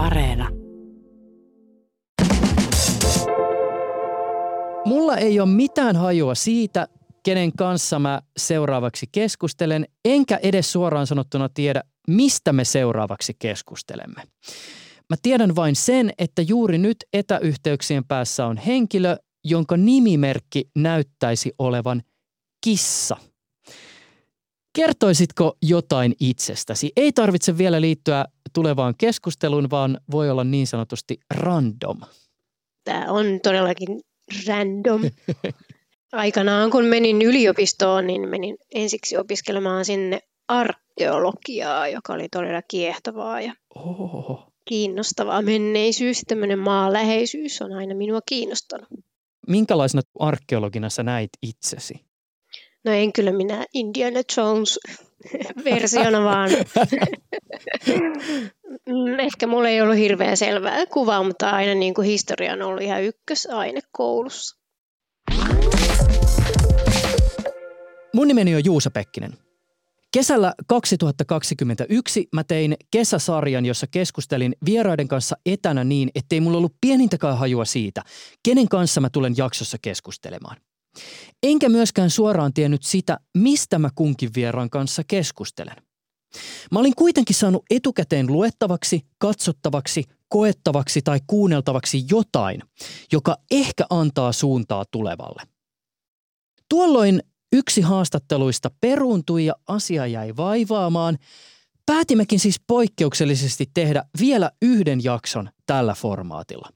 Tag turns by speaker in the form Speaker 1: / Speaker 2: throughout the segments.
Speaker 1: Areena.
Speaker 2: Mulla ei ole mitään hajua siitä, kenen kanssa mä seuraavaksi keskustelen, enkä edes suoraan sanottuna tiedä, mistä me seuraavaksi keskustelemme. Mä tiedän vain sen, että juuri nyt etäyhteyksien päässä on henkilö, jonka nimimerkki näyttäisi olevan kissa. Kertoisitko jotain itsestäsi? Ei tarvitse vielä liittyä tulevaan keskusteluun, vaan voi olla niin sanotusti random.
Speaker 3: Tämä on todellakin random. Aikanaan kun menin yliopistoon, niin menin ensiksi opiskelemaan sinne arkeologiaa, joka oli todella kiehtovaa ja
Speaker 2: Oho.
Speaker 3: kiinnostavaa. Menneisyys ja tämmöinen maanläheisyys on aina minua kiinnostanut.
Speaker 2: Minkälaisena arkeologina sä näit itsesi?
Speaker 3: No en kyllä minä Indiana Jones versiona, vaan Mm, ehkä mulla ei ollut hirveän selvää kuvaa, mutta aina niin kuin historia on ollut ihan ykkösaine koulussa.
Speaker 2: Mun nimeni on Juusa Pekkinen. Kesällä 2021 mä tein kesäsarjan, jossa keskustelin vieraiden kanssa etänä niin, ettei mulla ollut pienintäkään hajua siitä, kenen kanssa mä tulen jaksossa keskustelemaan. Enkä myöskään suoraan tiennyt sitä, mistä mä kunkin vieraan kanssa keskustelen. Mä olin kuitenkin saanut etukäteen luettavaksi, katsottavaksi, koettavaksi tai kuunneltavaksi jotain, joka ehkä antaa suuntaa tulevalle. Tuolloin yksi haastatteluista peruuntui ja asia jäi vaivaamaan. Päätimmekin siis poikkeuksellisesti tehdä vielä yhden jakson tällä formaatilla.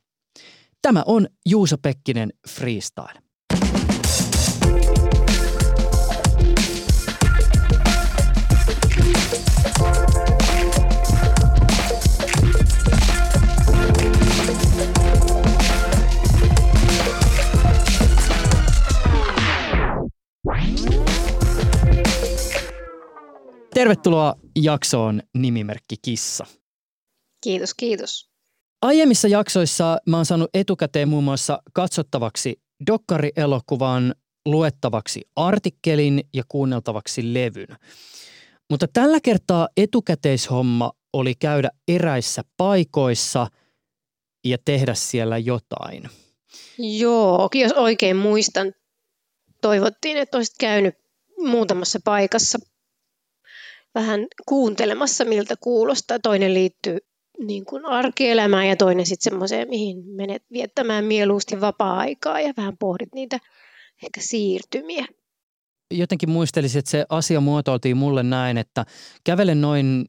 Speaker 2: Tämä on Juusa Pekkinen Freestyle. Tervetuloa jaksoon nimimerkki Kissa.
Speaker 3: Kiitos, kiitos.
Speaker 2: Aiemmissa jaksoissa mä oon saanut etukäteen muun muassa katsottavaksi dokkarielokuvan, luettavaksi artikkelin ja kuunneltavaksi levyn. Mutta tällä kertaa etukäteishomma oli käydä eräissä paikoissa ja tehdä siellä jotain.
Speaker 3: Joo, jos oikein muistan, toivottiin, että olisit käynyt muutamassa paikassa vähän kuuntelemassa, miltä kuulostaa. Toinen liittyy niin kuin arkielämään ja toinen sitten semmoiseen, mihin menet viettämään mieluusti vapaa-aikaa ja vähän pohdit niitä ehkä siirtymiä.
Speaker 2: Jotenkin muistelisin, että se asia muotoiltiin mulle näin, että kävelen noin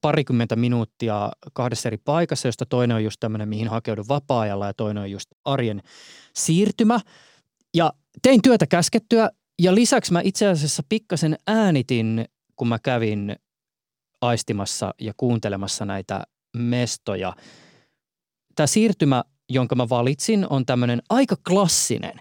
Speaker 2: parikymmentä minuuttia kahdessa eri paikassa, josta toinen on just tämmöinen, mihin hakeudun vapaa-ajalla ja toinen on just arjen siirtymä. Ja tein työtä käskettyä ja lisäksi mä itse asiassa pikkasen äänitin kun mä kävin aistimassa ja kuuntelemassa näitä mestoja. Tämä siirtymä, jonka mä valitsin, on tämmöinen aika klassinen.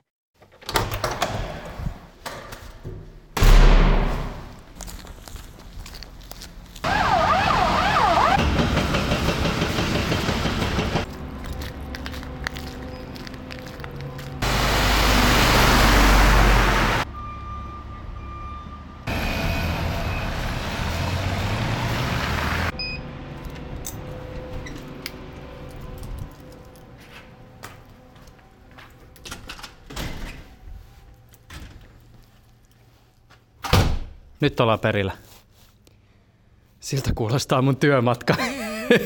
Speaker 2: Nyt ollaan perillä. Siltä kuulostaa mun työmatka.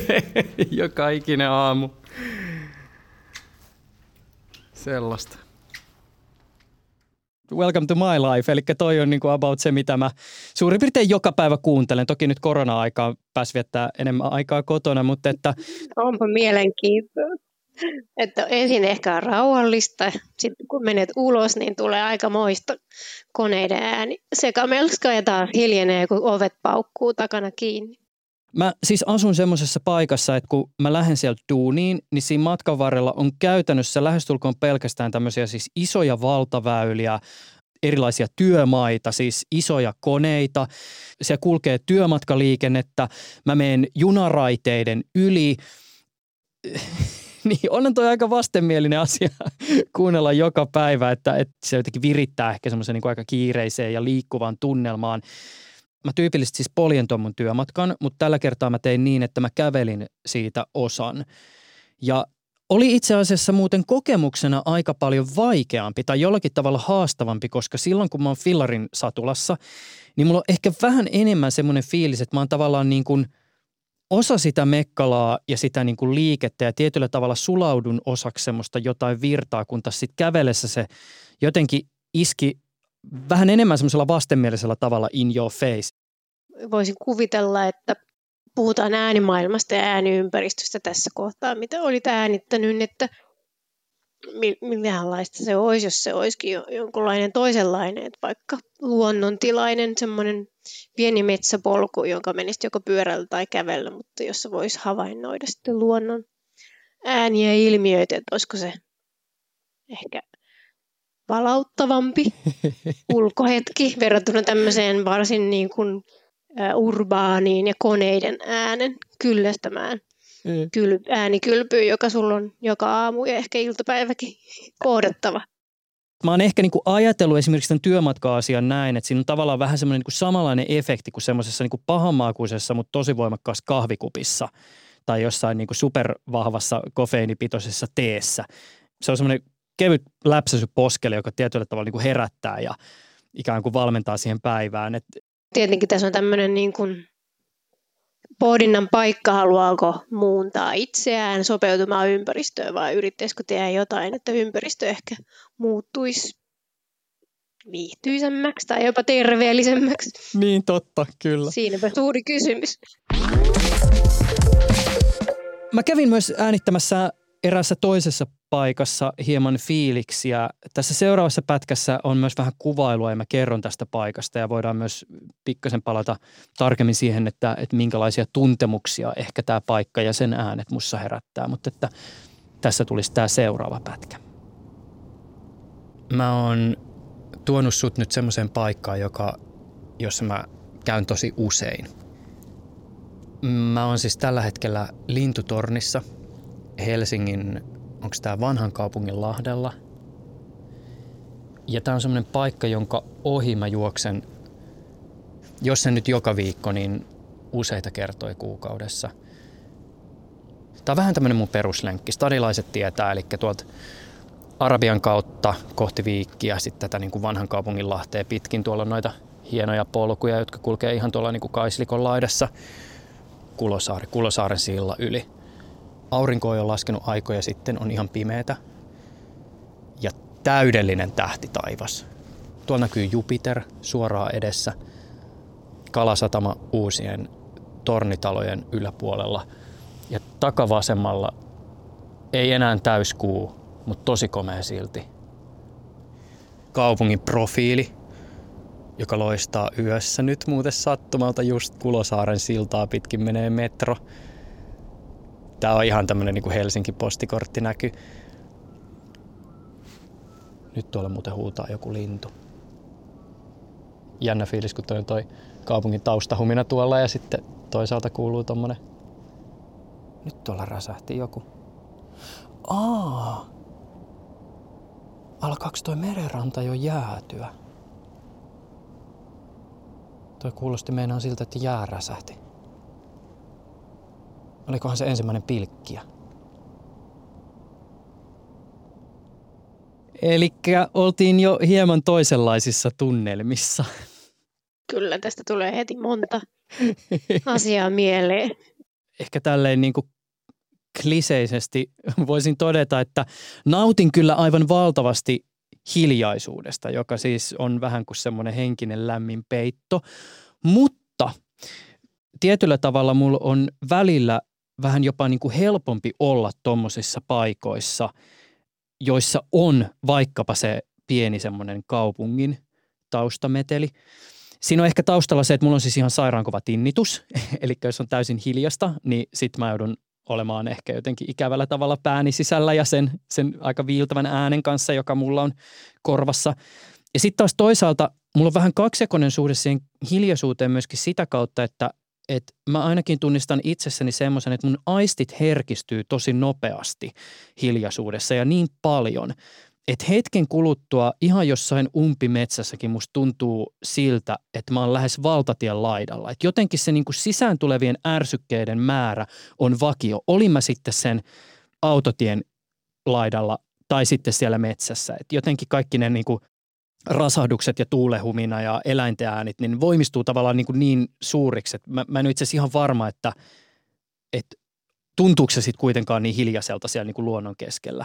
Speaker 2: Joka ikinen aamu. Sellaista. Welcome to my life, eli toi on niinku about se, mitä mä suurin piirtein joka päivä kuuntelen. Toki nyt korona-aikaa pääs viettää enemmän aikaa kotona, mutta että...
Speaker 3: Onpa mielenkiintoista. Että ensin ehkä on rauhallista, sitten kun menet ulos, niin tulee aika moista koneiden ääni. Sekä melska ja taas hiljenee, kun ovet paukkuu takana kiinni.
Speaker 2: Mä siis asun semmoisessa paikassa, että kun mä lähden sieltä duuniin, niin siinä matkan varrella on käytännössä lähestulkoon pelkästään tämmöisiä siis isoja valtaväyliä, erilaisia työmaita, siis isoja koneita. Se kulkee työmatkaliikennettä. Mä menen junaraiteiden yli niin onhan toi aika vastenmielinen asia kuunnella joka päivä, että, että se jotenkin virittää ehkä semmoisen niin aika kiireiseen ja liikkuvaan tunnelmaan. mä tyypillisesti siis poljen tuon mun työmatkan, mutta tällä kertaa mä tein niin, että mä kävelin siitä osan. Ja oli itse asiassa muuten kokemuksena aika paljon vaikeampi tai jollakin tavalla haastavampi, koska silloin kun mä oon fillarin satulassa, niin mulla on ehkä vähän enemmän semmoinen fiilis, että mä oon tavallaan niin kuin osa sitä mekkalaa ja sitä niin kuin liikettä ja tietyllä tavalla sulaudun osaksi semmoista jotain virtaa, kun taas sitten kävelessä se jotenkin iski vähän enemmän semmoisella vastenmielisellä tavalla in your face.
Speaker 3: Voisin kuvitella, että puhutaan äänimaailmasta ja ääniympäristöstä tässä kohtaa, mitä olit äänittänyt, että minkälaista se olisi, jos se olisikin jonkunlainen toisenlainen, että vaikka luonnontilainen semmoinen pieni metsäpolku, jonka menisi joko pyörällä tai kävellä, mutta jossa voisi havainnoida sitten luonnon ääniä ja ilmiöitä, että olisiko se ehkä palauttavampi ulkohetki verrattuna tämmöiseen varsin niin kuin urbaaniin ja koneiden äänen kyllästämään mm. kyl, äänikylpyyn, joka sulla on joka aamu ja ehkä iltapäiväkin kohdattava.
Speaker 2: Mä oon ehkä niinku ajatellut esimerkiksi tämän työmatka-asian näin, että siinä on tavallaan vähän semmoinen niinku samanlainen efekti kuin semmoisessa niinku pahamaakuisessa, mutta tosi voimakkaassa kahvikupissa tai jossain niinku supervahvassa kofeiinipitoisessa teessä. Se on semmoinen kevyt läpsäsy poskelle, joka tietyllä tavalla niinku herättää ja ikään kuin valmentaa siihen päivään. Et
Speaker 3: tietenkin tässä on tämmöinen niin kuin pohdinnan paikka, haluaako muuntaa itseään sopeutumaan ympäristöön vai yrittäisikö tehdä jotain, että ympäristö ehkä muuttuisi viihtyisemmäksi tai jopa terveellisemmäksi.
Speaker 2: Niin totta, kyllä.
Speaker 3: Siinäpä suuri kysymys.
Speaker 2: Mä kävin myös äänittämässä erässä toisessa paikassa hieman fiiliksiä. Tässä seuraavassa pätkässä on myös vähän kuvailua ja mä kerron tästä paikasta ja voidaan myös pikkasen palata tarkemmin siihen, että, että minkälaisia tuntemuksia ehkä tämä paikka ja sen äänet mussa herättää. Mutta että tässä tulisi tämä seuraava pätkä. Mä oon tuonut sut nyt semmoiseen paikkaan, joka, jossa mä käyn tosi usein. Mä oon siis tällä hetkellä Lintutornissa – Helsingin, onko tämä vanhan kaupungin Lahdella. Ja tämä on semmoinen paikka, jonka ohi mä juoksen, jos se nyt joka viikko, niin useita kertoja kuukaudessa. Tämä on vähän tämmöinen mun peruslenkki. Stadilaiset tietää, eli tuolta Arabian kautta kohti Viikkiä, sitten tätä niin kuin vanhan kaupungin lahteen pitkin. Tuolla on noita hienoja polkuja, jotka kulkee ihan tuolla niin kuin Kaislikon laidassa Kulosaari, Kulosaaren silla yli. Aurinko on jo laskenut aikoja sitten, on ihan pimeätä. Ja täydellinen tähtitaivas. Tuolla näkyy Jupiter suoraan edessä. Kalasatama uusien tornitalojen yläpuolella. Ja takavasemmalla ei enää täyskuu, mutta tosi komea silti. Kaupungin profiili, joka loistaa yössä nyt muuten sattumalta just Kulosaaren siltaa pitkin menee metro – Tämä on ihan tämmöinen niin Helsinki-postikortti näky. Nyt tuolla muuten huutaa joku lintu. Jännä fiilis, kun toi toi kaupungin taustahumina tuolla ja sitten toisaalta kuuluu tommonen... Nyt tuolla räsähti joku. Aa! Alkaaks toi merenranta jo jäätyä? Toi kuulosti meinaan siltä, että jää räsähti. Olikohan se ensimmäinen pilkkiä? Eli oltiin jo hieman toisenlaisissa tunnelmissa.
Speaker 3: Kyllä, tästä tulee heti monta asiaa mieleen.
Speaker 2: Ehkä tälleen niin kuin kliseisesti voisin todeta, että nautin kyllä aivan valtavasti hiljaisuudesta, joka siis on vähän kuin semmoinen henkinen lämmin peitto. Mutta tietyllä tavalla mulla on välillä vähän jopa niin kuin helpompi olla tuommoisissa paikoissa, joissa on vaikkapa se pieni semmoinen kaupungin taustameteli. Siinä on ehkä taustalla se, että mulla on siis ihan sairaankova tinnitus, eli jos on täysin hiljasta, niin sit mä joudun olemaan ehkä jotenkin ikävällä tavalla pääni sisällä ja sen, sen aika viiltävän äänen kanssa, joka mulla on korvassa. Ja sitten taas toisaalta mulla on vähän kaksijakoinen suhde siihen hiljaisuuteen myöskin sitä kautta, että että mä ainakin tunnistan itsessäni semmoisen, että mun aistit herkistyy tosi nopeasti hiljaisuudessa ja niin paljon, että hetken kuluttua ihan jossain umpimetsässäkin musta tuntuu siltä, että mä oon lähes valtatien laidalla. Et jotenkin se niin kuin sisään tulevien ärsykkeiden määrä on vakio. Olin mä sitten sen autotien laidalla tai sitten siellä metsässä. Et jotenkin kaikki ne niin kuin rasahdukset ja tuulehumina ja eläinten äänit, niin voimistuu tavallaan niin, niin suuriksi, mä, mä en itse ihan varma, että, että tuntuuko se sitten kuitenkaan niin hiljaiselta siellä niin kuin luonnon keskellä.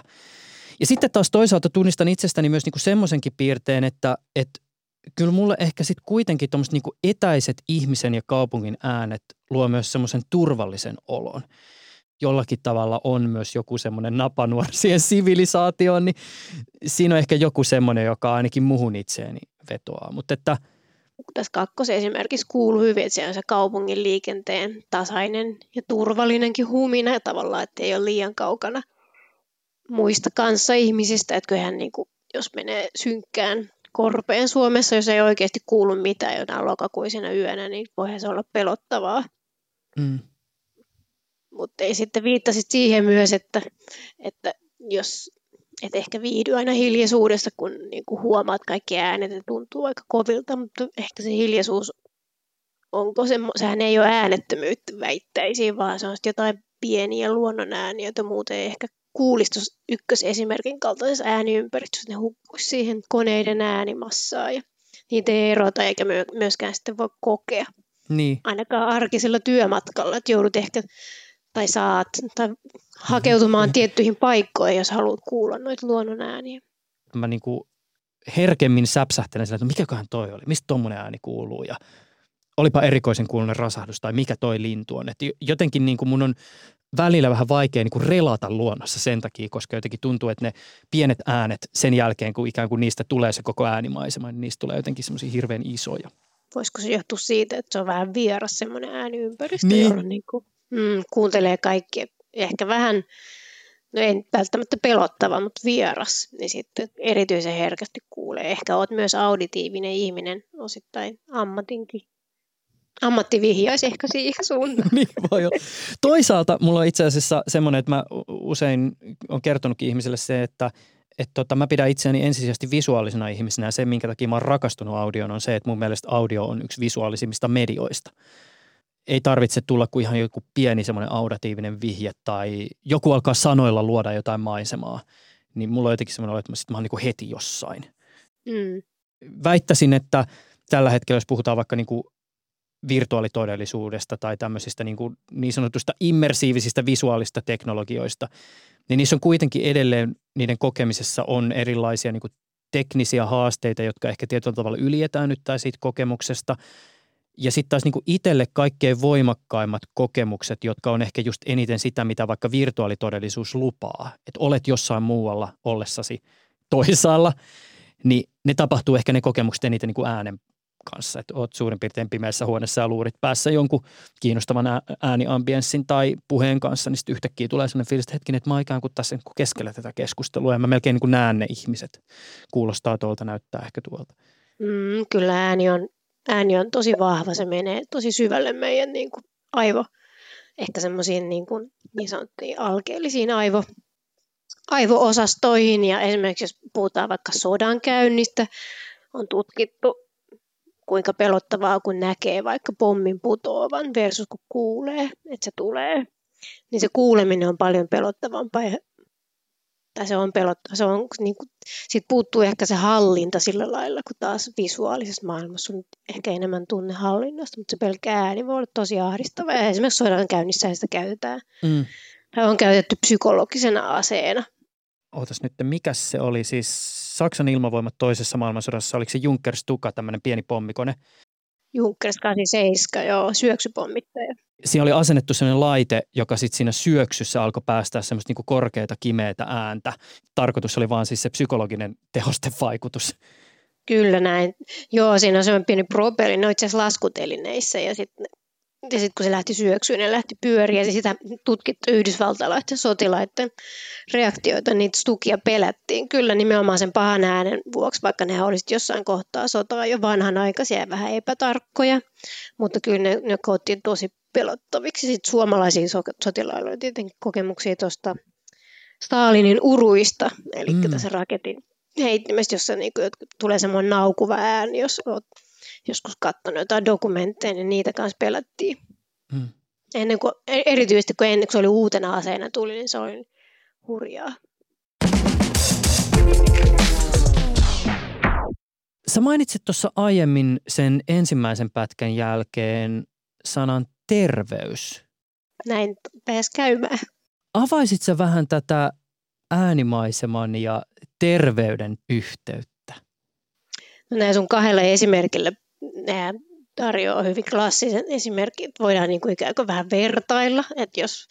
Speaker 2: Ja sitten taas toisaalta tunnistan itsestäni myös niin semmoisenkin piirteen, että, että kyllä mulle ehkä sitten kuitenkin tuommoiset niin etäiset ihmisen ja kaupungin äänet luo myös semmoisen turvallisen olon. Jollakin tavalla on myös joku semmoinen napanuor siihen sivilisaatioon, niin siinä on ehkä joku semmoinen, joka ainakin muhun itseeni vetoaa. Mutta että –
Speaker 3: tässä kakkosen esimerkiksi kuuluu hyvin, että siellä on se kaupungin liikenteen tasainen ja turvallinenkin humina ja tavallaan, että ei ole liian kaukana muista kanssa ihmisistä, että kyllähän niin kuin, jos menee synkkään korpeen Suomessa, jos ei oikeasti kuulu mitään jotain lokakuisena yönä, niin voihan se olla pelottavaa. Mm. Mutta ei sitten viittasit siihen myös, että, että jos et ehkä viihdy aina hiljaisuudessa, kun niin kuin huomaat kaikki äänet ja tuntuu aika kovilta, mutta ehkä se hiljaisuus, onko se, sehän ei ole äänettömyyttä väittäisiin, vaan se on jotain pieniä luonnon ääniä, joita muuten ei ehkä kuulisi ykkösesimerkin kaltaisessa ääniympäristössä, ne hukkuisi siihen koneiden äänimassaa ja niitä ei erota eikä myöskään sitten voi kokea.
Speaker 2: Niin.
Speaker 3: Ainakaan arkisella työmatkalla, että joudut ehkä tai saat tai hakeutumaan tiettyihin paikkoihin, jos haluat kuulla noita luonnon ääniä.
Speaker 2: Mä niin kuin herkemmin säpsähtelen sillä, että mikäköhän toi oli, mistä tuommoinen ääni kuuluu ja olipa erikoisen kuulunen rasahdus tai mikä toi lintu on. Et jotenkin niin kuin mun on välillä vähän vaikea niin kuin relata luonnossa sen takia, koska jotenkin tuntuu, että ne pienet äänet sen jälkeen, kun ikään kuin niistä tulee se koko äänimaisema, niin niistä tulee jotenkin semmoisia hirveän isoja.
Speaker 3: Voisiko se johtua siitä, että se on vähän vieras semmoinen ääniympäristö, niin. jolla niin kuin, mm, kuuntelee kaikki. Ehkä vähän, no ei välttämättä pelottava, mutta vieras, niin sitten erityisen herkästi kuulee. Ehkä olet myös auditiivinen ihminen osittain ammatinkin ammattivihjaisi ehkä siihen suuntaan.
Speaker 2: niin voi olla. Toisaalta mulla on itse asiassa semmoinen, että mä usein on kertonutkin ihmisille se, että että tota, mä pidän itseäni ensisijaisesti visuaalisena ihmisenä ja se, minkä takia mä oon rakastunut audioon, on se, että mun mielestä audio on yksi visuaalisimmista medioista. Ei tarvitse tulla kuin ihan joku pieni semmoinen audatiivinen vihje tai joku alkaa sanoilla luoda jotain maisemaa. Niin mulla on jotenkin semmoinen että mä, sit mä oon niin heti jossain. Mm. Väittäisin, että tällä hetkellä, jos puhutaan vaikka niin kuin virtuaalitodellisuudesta tai tämmöisistä niin, kuin niin sanotusta immersiivisistä visuaalista teknologioista, niin niissä on kuitenkin edelleen, niiden kokemisessa on erilaisia niin kuin teknisiä haasteita, jotka ehkä tietyllä tavalla ylietäännyttää siitä kokemuksesta. Ja sitten taas niin kuin itselle kaikkein voimakkaimmat kokemukset, jotka on ehkä just eniten sitä, mitä vaikka virtuaalitodellisuus lupaa. Että olet jossain muualla ollessasi toisaalla, niin ne tapahtuu ehkä ne kokemukset eniten niin kuin äänen kanssa. Että oot suurin piirtein pimeässä huoneessa ja luurit päässä jonkun kiinnostavan ääniambienssin tai puheen kanssa, niin sitten yhtäkkiä tulee sellainen fiilis, että hetkinen, että mä ikään kuin tässä niin keskellä tätä keskustelua ja mä melkein niin näen ne ihmiset. Kuulostaa tuolta, näyttää ehkä tuolta.
Speaker 3: Mm, kyllä ääni on, ääni on tosi vahva, se menee tosi syvälle meidän niin kuin aivo, ehkä semmoisiin niin, kuin, niin sanottuihin alkeellisiin aivo, aivo-osastoihin ja esimerkiksi jos puhutaan vaikka sodan käynnistä, on tutkittu kuinka pelottavaa, kun näkee vaikka pommin putoavan versus kun kuulee, että se tulee. Niin se kuuleminen on paljon pelottavampaa. Tai se on pelottava. Se on, niin kuin, siitä puuttuu ehkä se hallinta sillä lailla, kun taas visuaalisessa maailmassa on ehkä enemmän tunne hallinnasta, mutta se pelkkä ääni voi olla tosi ahdistava. Ja esimerkiksi sodan käynnissä sitä käytetään. Mm. on käytetty psykologisena aseena.
Speaker 2: Ootas nyt, mikä se oli siis Saksan ilmavoimat toisessa maailmansodassa, oliko se Junkers Tuka, tämmöinen pieni pommikone?
Speaker 3: Junkers 87, joo, syöksypommittaja.
Speaker 2: Siinä oli asennettu sellainen laite, joka sitten siinä syöksyssä alkoi päästää semmoista niinku korkeata, kimeätä ääntä. Tarkoitus oli vaan siis se psykologinen tehostevaikutus.
Speaker 3: Kyllä näin. Joo, siinä on semmoinen pieni propelli, ne on itse asiassa laskutelineissä ja sitten ja sitten kun se lähti syöksyyn ja lähti pyöriä, ja sitä tutkittu yhdysvaltalaisten sotilaiden reaktioita, niitä stukia pelättiin. Kyllä nimenomaan sen pahan äänen vuoksi, vaikka ne olisivat jossain kohtaa sotaa jo vanhanaikaisia ja vähän epätarkkoja, mutta kyllä ne, ne koottiin tosi pelottaviksi. Sitten suomalaisiin sotilailla oli tietenkin kokemuksia tuosta Stalinin uruista, eli
Speaker 2: mm.
Speaker 3: tässä raketin heittimestä, jossa niin kuin, tulee semmoinen naukuva ääni, jos olet joskus katsonut jotain dokumentteja, niin niitä kanssa pelättiin.
Speaker 2: Mm.
Speaker 3: Ennen kuin, e- erityisesti kun ennen kuin se oli uutena aseena tuli, niin se oli hurjaa.
Speaker 2: Sä mainitsit tuossa aiemmin sen ensimmäisen pätkän jälkeen sanan terveys.
Speaker 3: Näin pääsi käymään.
Speaker 2: Avaisit sä vähän tätä äänimaiseman ja terveyden yhteyttä?
Speaker 3: No näin sun kahdella esimerkillä nämä tarjoaa hyvin klassisen esimerkin. Voidaan niin kuin ikään kuin vähän vertailla, että jos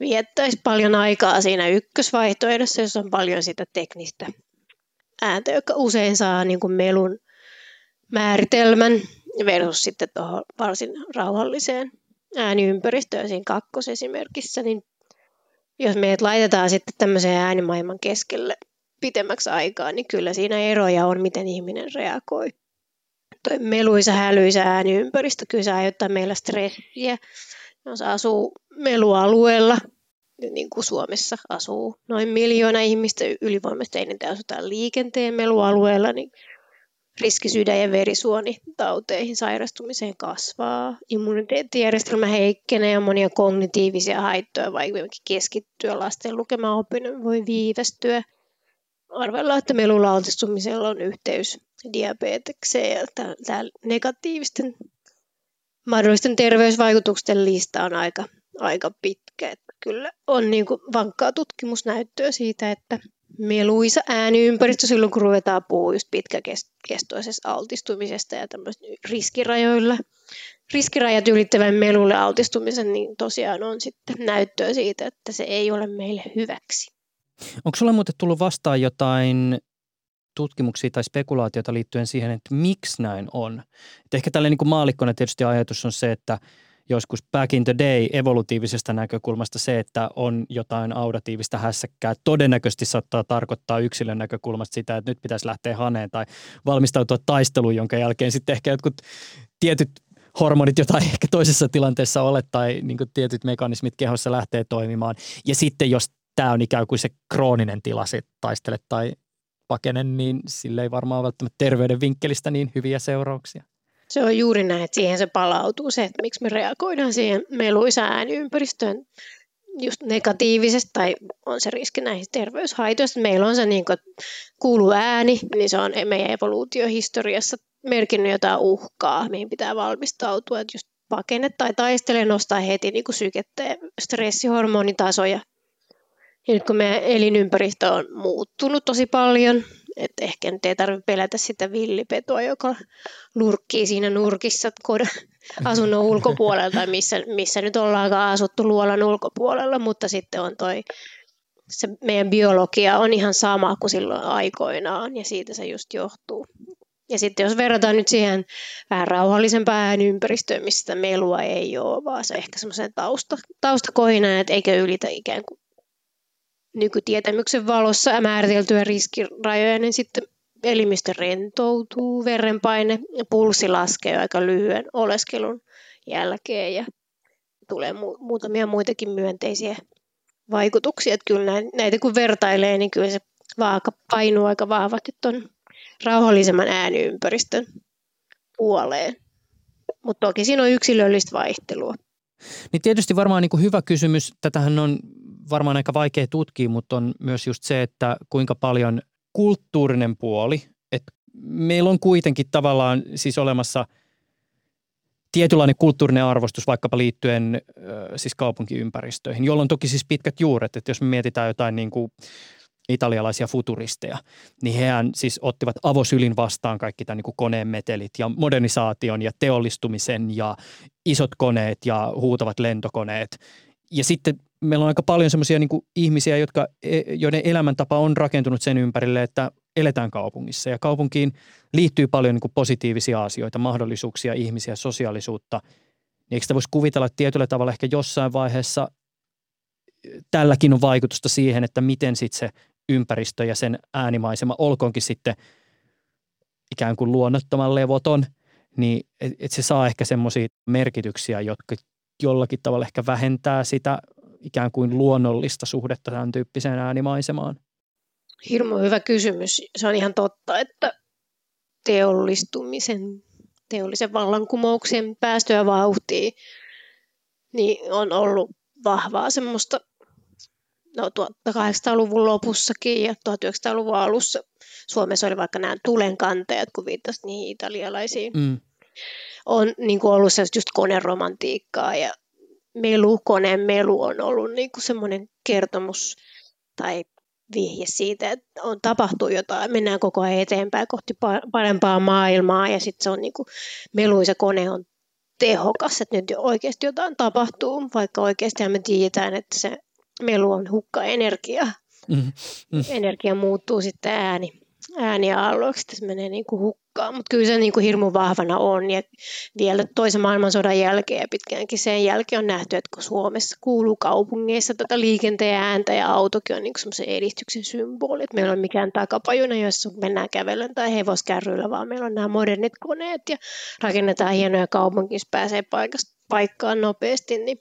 Speaker 3: viettäisi paljon aikaa siinä ykkösvaihtoehdossa, jos on paljon sitä teknistä ääntä, joka usein saa niin kuin melun määritelmän versus sitten tuohon varsin rauhalliseen ääniympäristöön siinä kakkosesimerkissä, niin jos meidät laitetaan sitten tämmöiseen äänimaailman keskelle pitemmäksi aikaa, niin kyllä siinä eroja on, miten ihminen reagoi. Toi meluisa, hälyisä ääniympäristö kyllä se aiheuttaa meillä stressiä. Jos asuu melualueella, niin kuin Suomessa asuu noin miljoona ihmistä ylivoimaisesti eniten asutaan liikenteen melualueella, niin riski sydän- ja verisuonitauteihin sairastumiseen kasvaa. Immuniteettijärjestelmä heikkenee ja monia kognitiivisia haittoja, vaikka keskittyä lasten lukemaan oppinut voi viivästyä. Arvellaan, että melulla altistumisella on yhteys diabetekseen ja tämä negatiivisten mahdollisten terveysvaikutusten lista on aika, aika pitkä. Että kyllä on niin kuin vankkaa tutkimusnäyttöä siitä, että meluisa ääniympäristö silloin, kun ruvetaan puhua just pitkäkestoisesta altistumisesta ja tämmöistä riskirajoilla. Riskirajat ylittävän melulle altistumisen, niin tosiaan on sitten näyttöä siitä, että se ei ole meille hyväksi.
Speaker 2: Onko sulla muuten tullut vastaan jotain tutkimuksia tai spekulaatioita liittyen siihen, että miksi näin on? Et ehkä tällä niin maalikkona tietysti ajatus on se, että joskus back in the day evolutiivisesta näkökulmasta se, että on jotain audatiivista hässäkkää, todennäköisesti saattaa tarkoittaa yksilön näkökulmasta sitä, että nyt pitäisi lähteä haneen tai valmistautua taisteluun, jonka jälkeen sitten ehkä jotkut tietyt hormonit, joita ei ehkä toisessa tilanteessa ole tai niin tietyt mekanismit kehossa lähtee toimimaan. Ja sitten jos tämä on ikään kuin se krooninen tila, se taistele tai pakene, niin sille ei varmaan välttämättä terveyden vinkkelistä niin hyviä seurauksia.
Speaker 3: Se on juuri näin, että siihen se palautuu se, että miksi me reagoidaan siihen meluisa ääniympäristöön just negatiivisesti tai on se riski näihin terveyshaitoista. Meillä on se niin kuin, kuulu ääni, niin se on meidän evoluutiohistoriassa merkinnyt jotain uhkaa, mihin pitää valmistautua, että just pakene tai taistele nostaa heti niin kuin sykettä ja stressihormonitasoja. Ja nyt kun meidän elinympäristö on muuttunut tosi paljon, että ehkä nyt ei tarvitse pelätä sitä villipetoa, joka lurkkii siinä nurkissa kodin asunnon ulkopuolella tai missä, missä nyt ollaankaan asuttu luolan ulkopuolella, mutta sitten on toi, se meidän biologia on ihan sama kuin silloin aikoinaan ja siitä se just johtuu. Ja sitten jos verrataan nyt siihen vähän rauhallisempaan ääniympäristöön, missä melua ei ole, vaan se ehkä semmoisen tausta, taustakohina, että eikä ylitä ikään kuin nykytietämyksen valossa määriteltyä riskirajoja, niin sitten elimistö rentoutuu, verenpaine ja pulssi laskee aika lyhyen oleskelun jälkeen ja tulee mu- muutamia muitakin myönteisiä vaikutuksia. Että kyllä näitä kun vertailee, niin kyllä se vaaka painuu aika vahvasti tuon rauhallisemman ääniympäristön puoleen. Mutta toki siinä on yksilöllistä vaihtelua.
Speaker 2: Niin tietysti varmaan niin kuin hyvä kysymys, tätähän on varmaan aika vaikea tutkia, mutta on myös just se, että kuinka paljon kulttuurinen puoli, että meillä on kuitenkin tavallaan siis olemassa tietynlainen kulttuurinen arvostus vaikkapa liittyen siis kaupunkiympäristöihin, jolla on toki siis pitkät juuret, että jos me mietitään jotain niin kuin italialaisia futuristeja, niin hehän siis ottivat avosylin vastaan kaikki tämän niin koneen metelit ja modernisaation ja teollistumisen ja isot koneet ja huutavat lentokoneet. Ja sitten meillä on aika paljon semmoisia niin ihmisiä, jotka, e, joiden elämäntapa on rakentunut sen ympärille, että eletään kaupungissa. Ja kaupunkiin liittyy paljon niin positiivisia asioita, mahdollisuuksia, ihmisiä, sosiaalisuutta. Niin eikö sitä voisi kuvitella, että tietyllä tavalla ehkä jossain vaiheessa tälläkin on vaikutusta siihen, että miten sitten se ympäristö ja sen äänimaisema, olkoonkin sitten ikään kuin luonnottoman levoton, niin että et se saa ehkä semmoisia merkityksiä, jotka jollakin tavalla ehkä vähentää sitä ikään kuin luonnollista suhdetta tämän tyyppiseen äänimaisemaan?
Speaker 3: Hirmu hyvä kysymys. Se on ihan totta, että teollistumisen, teollisen vallankumouksen päästöä vauhtiin niin on ollut vahvaa semmoista no 1800-luvun lopussakin ja 1900-luvun alussa Suomessa oli vaikka nämä tulenkantajat, kun viittasit niihin italialaisiin. Mm. On niin kuin ollut just koneromantiikkaa ja melu, koneen melu on ollut niin kuin semmoinen kertomus tai vihje siitä, että on tapahtuu jotain, mennään koko ajan eteenpäin kohti parempaa maailmaa ja sitten se on niin kuin, meluisa kone on tehokas, että nyt oikeasti jotain tapahtuu, vaikka oikeasti me tiedetään, että se melu on hukka energiaa. Mm-hmm. Mm. Energia muuttuu sitten ääni, ääniaalloiksi, että se menee niin kuin hukkaan. Mutta kyllä se niin kuin hirmu vahvana on. Ja vielä toisen maailmansodan jälkeen ja pitkäänkin sen jälkeen on nähty, että kun Suomessa kuuluu kaupungeissa tätä liikenteen ääntä ja autokin on niin semmoisen edistyksen symboli. Että meillä on mikään takapajuna, jossa mennään kävellen tai hevoskärryillä, vaan meillä on nämä modernit koneet ja rakennetaan hienoja kaupunkia, pääsee paikasta paikkaan nopeasti, niin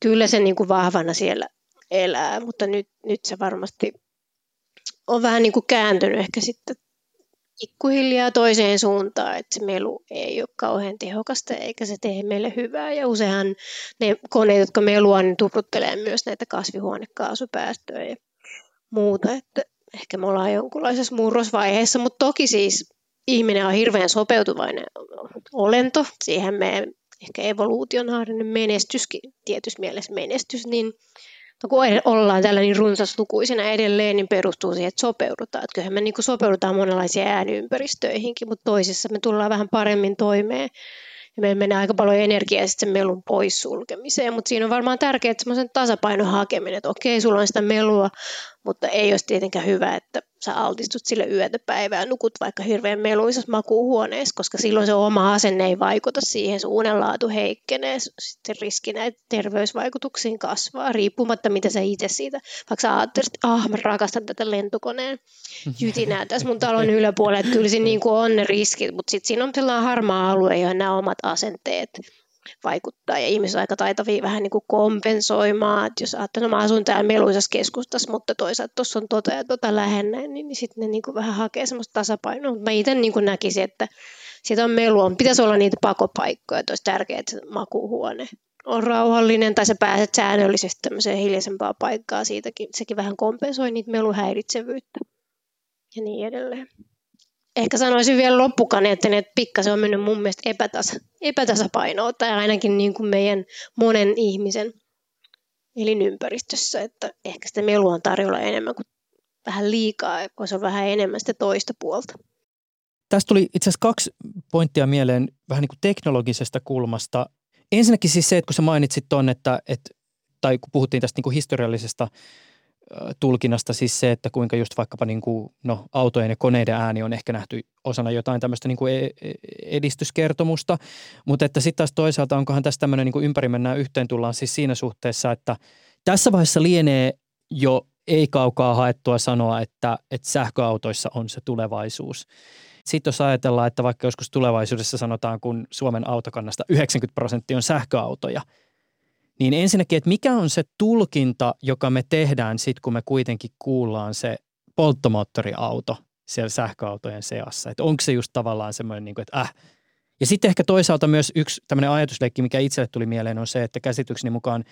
Speaker 3: kyllä se niin kuin vahvana siellä elää, mutta nyt, nyt se varmasti on vähän niin kuin kääntynyt ehkä sitten pikkuhiljaa toiseen suuntaan, että se melu ei ole kauhean tehokasta eikä se tee meille hyvää. Ja useinhan ne koneet, jotka melua, niin tupruttelee myös näitä kasvihuonekaasupäästöjä ja muuta. Että ehkä me ollaan jonkunlaisessa murrosvaiheessa, mutta toki siis ihminen on hirveän sopeutuvainen olento. Siihen me ehkä evoluutionaarinen menestyskin, tietyssä mielessä menestys, niin No kun ollaan tällä niin runsaslukuisena edelleen, niin perustuu siihen, että sopeudutaan. Että kyllähän me niin sopeudutaan monenlaisiin ääniympäristöihinkin, mutta toisissa me tullaan vähän paremmin toimeen ja meillä menee aika paljon energiaa sitten melun poissulkemiseen, mutta siinä on varmaan tärkeää semmoisen tasapainon hakeminen, että okei, sulla on sitä melua, mutta ei olisi tietenkään hyvä, että sä altistut sille yötä päivää, nukut vaikka hirveän meluisessa makuuhuoneessa, koska silloin se oma asenne ei vaikuta siihen, sun unenlaatu heikkenee, sitten riski näitä terveysvaikutuksiin kasvaa, riippumatta mitä sä itse siitä, vaikka sä ajattelet, että ah, mä rakastan tätä lentokoneen jytinää tässä mun talon yläpuolella, että kyllä se niin kuin on ne riskit, mutta sitten siinä on sellainen harmaa alue, johon nämä omat asenteet vaikuttaa ja ihmiset aika taitavia vähän niin kuin kompensoimaan, että jos ajattelee, no mä asun täällä meluisassa keskustassa, mutta toisaalta tuossa on tota ja tota lähellä, niin, niin sitten ne niin kuin vähän hakee semmoista tasapainoa. Mä itse niin kuin näkisin, että siitä on melua, pitäisi olla niitä pakopaikkoja, että olisi tärkeää, että makuuhuone on rauhallinen tai sä pääset säännöllisesti tämmöiseen hiljaisempaan paikkaan, siitäkin, sekin vähän kompensoi niitä meluhäiritsevyyttä ja niin edelleen ehkä sanoisin vielä loppukaneetten, että pikkasen on mennyt mun mielestä epätasa, epätasapainoa, tai ainakin niin kuin meidän monen ihmisen elinympäristössä, että ehkä sitä melua on tarjolla enemmän kuin vähän liikaa, kun se on vähän enemmän sitä toista puolta.
Speaker 2: Tästä tuli itse asiassa kaksi pointtia mieleen vähän niin kuin teknologisesta kulmasta. Ensinnäkin siis se, että kun sä mainitsit tuon, että, että tai kun puhuttiin tästä niin kuin historiallisesta tulkinnasta siis se, että kuinka just vaikkapa niin kuin, no, autojen ja koneiden ääni on ehkä nähty osana jotain tämmöistä niin kuin e, e, edistyskertomusta, mutta että sitten taas toisaalta onkohan tässä tämmöinen niin kuin ympäri mennään yhteen tullaan siis siinä suhteessa, että tässä vaiheessa lienee jo ei kaukaa haettua sanoa, että, että sähköautoissa on se tulevaisuus. Sitten jos ajatellaan, että vaikka joskus tulevaisuudessa sanotaan, kun Suomen autokannasta 90 prosenttia on sähköautoja – niin ensinnäkin, että mikä on se tulkinta, joka me tehdään sitten, kun me kuitenkin kuullaan se polttomoottoriauto siellä sähköautojen seassa. Että onko se just tavallaan semmoinen, niin kuin, että äh. Ja sitten ehkä toisaalta myös yksi tämmöinen ajatusleikki, mikä itselle tuli mieleen, on se, että käsitykseni mukaan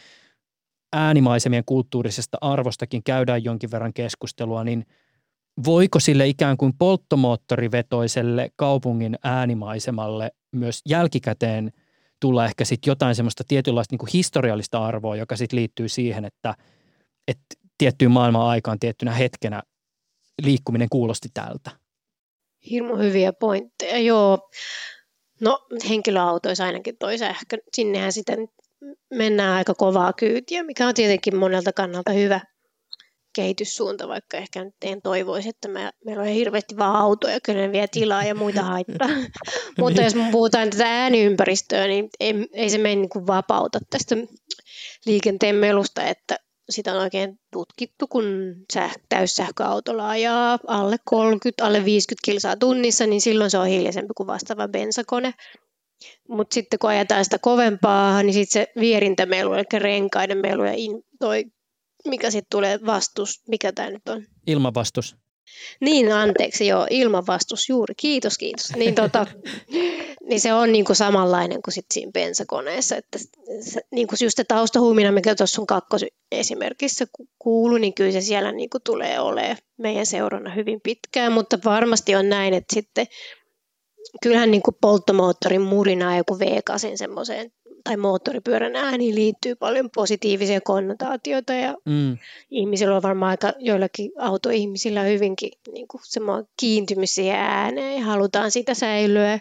Speaker 2: äänimaisemien kulttuurisesta arvostakin käydään jonkin verran keskustelua, niin voiko sille ikään kuin polttomoottorivetoiselle kaupungin äänimaisemalle myös jälkikäteen – tulla ehkä sitten jotain semmoista tietynlaista niin kuin historiallista arvoa, joka sitten liittyy siihen, että, että tiettyyn maailman aikaan tiettynä hetkenä liikkuminen kuulosti tältä.
Speaker 3: Hirmu hyviä pointteja, joo. No henkilöautoissa ainakin toi sähkö, sinnehän sitten mennään aika kovaa kyytiä, mikä on tietenkin monelta kannalta hyvä kehityssuunta, vaikka ehkä nyt en toivoisi, että me, meillä on hirveästi vaan autoja, kyllä ne vie tilaa ja muita haittaa. Mutta jos puhutaan tätä ääniympäristöä, niin ei, ei se meidän niin vapauta tästä liikenteen melusta, että sitä on oikein tutkittu, kun säh- täyssähköautolla ajaa alle 30, alle 50 kilsaa tunnissa, niin silloin se on hiljaisempi kuin vastaava bensakone. Mutta sitten kun ajetaan sitä kovempaa, niin sitten se vierintämelu, eli renkaiden melu ja in, toi, mikä sitten tulee vastus, mikä tämä nyt on?
Speaker 2: Ilmavastus.
Speaker 3: Niin, anteeksi, joo, ilmanvastus juuri, kiitos, kiitos. Niin, tota, niin se on niin kuin samanlainen kuin sit siinä bensakoneessa, että se, niin kuin just se taustahuumina, mikä tuossa on kakkosesimerkissä kuulu, niin kyllä se siellä niin kuin tulee olemaan meidän seurana hyvin pitkään, mutta varmasti on näin, että sitten kyllähän niin kuin polttomoottorin murinaa joku V8 semmoiseen tai moottoripyörän ääniin liittyy paljon positiivisia konnotaatioita ja mm. ihmisillä on varmaan aika joillakin autoihmisillä hyvinkin niin kuin kiintymys siihen ääneen ja halutaan sitä säilyä.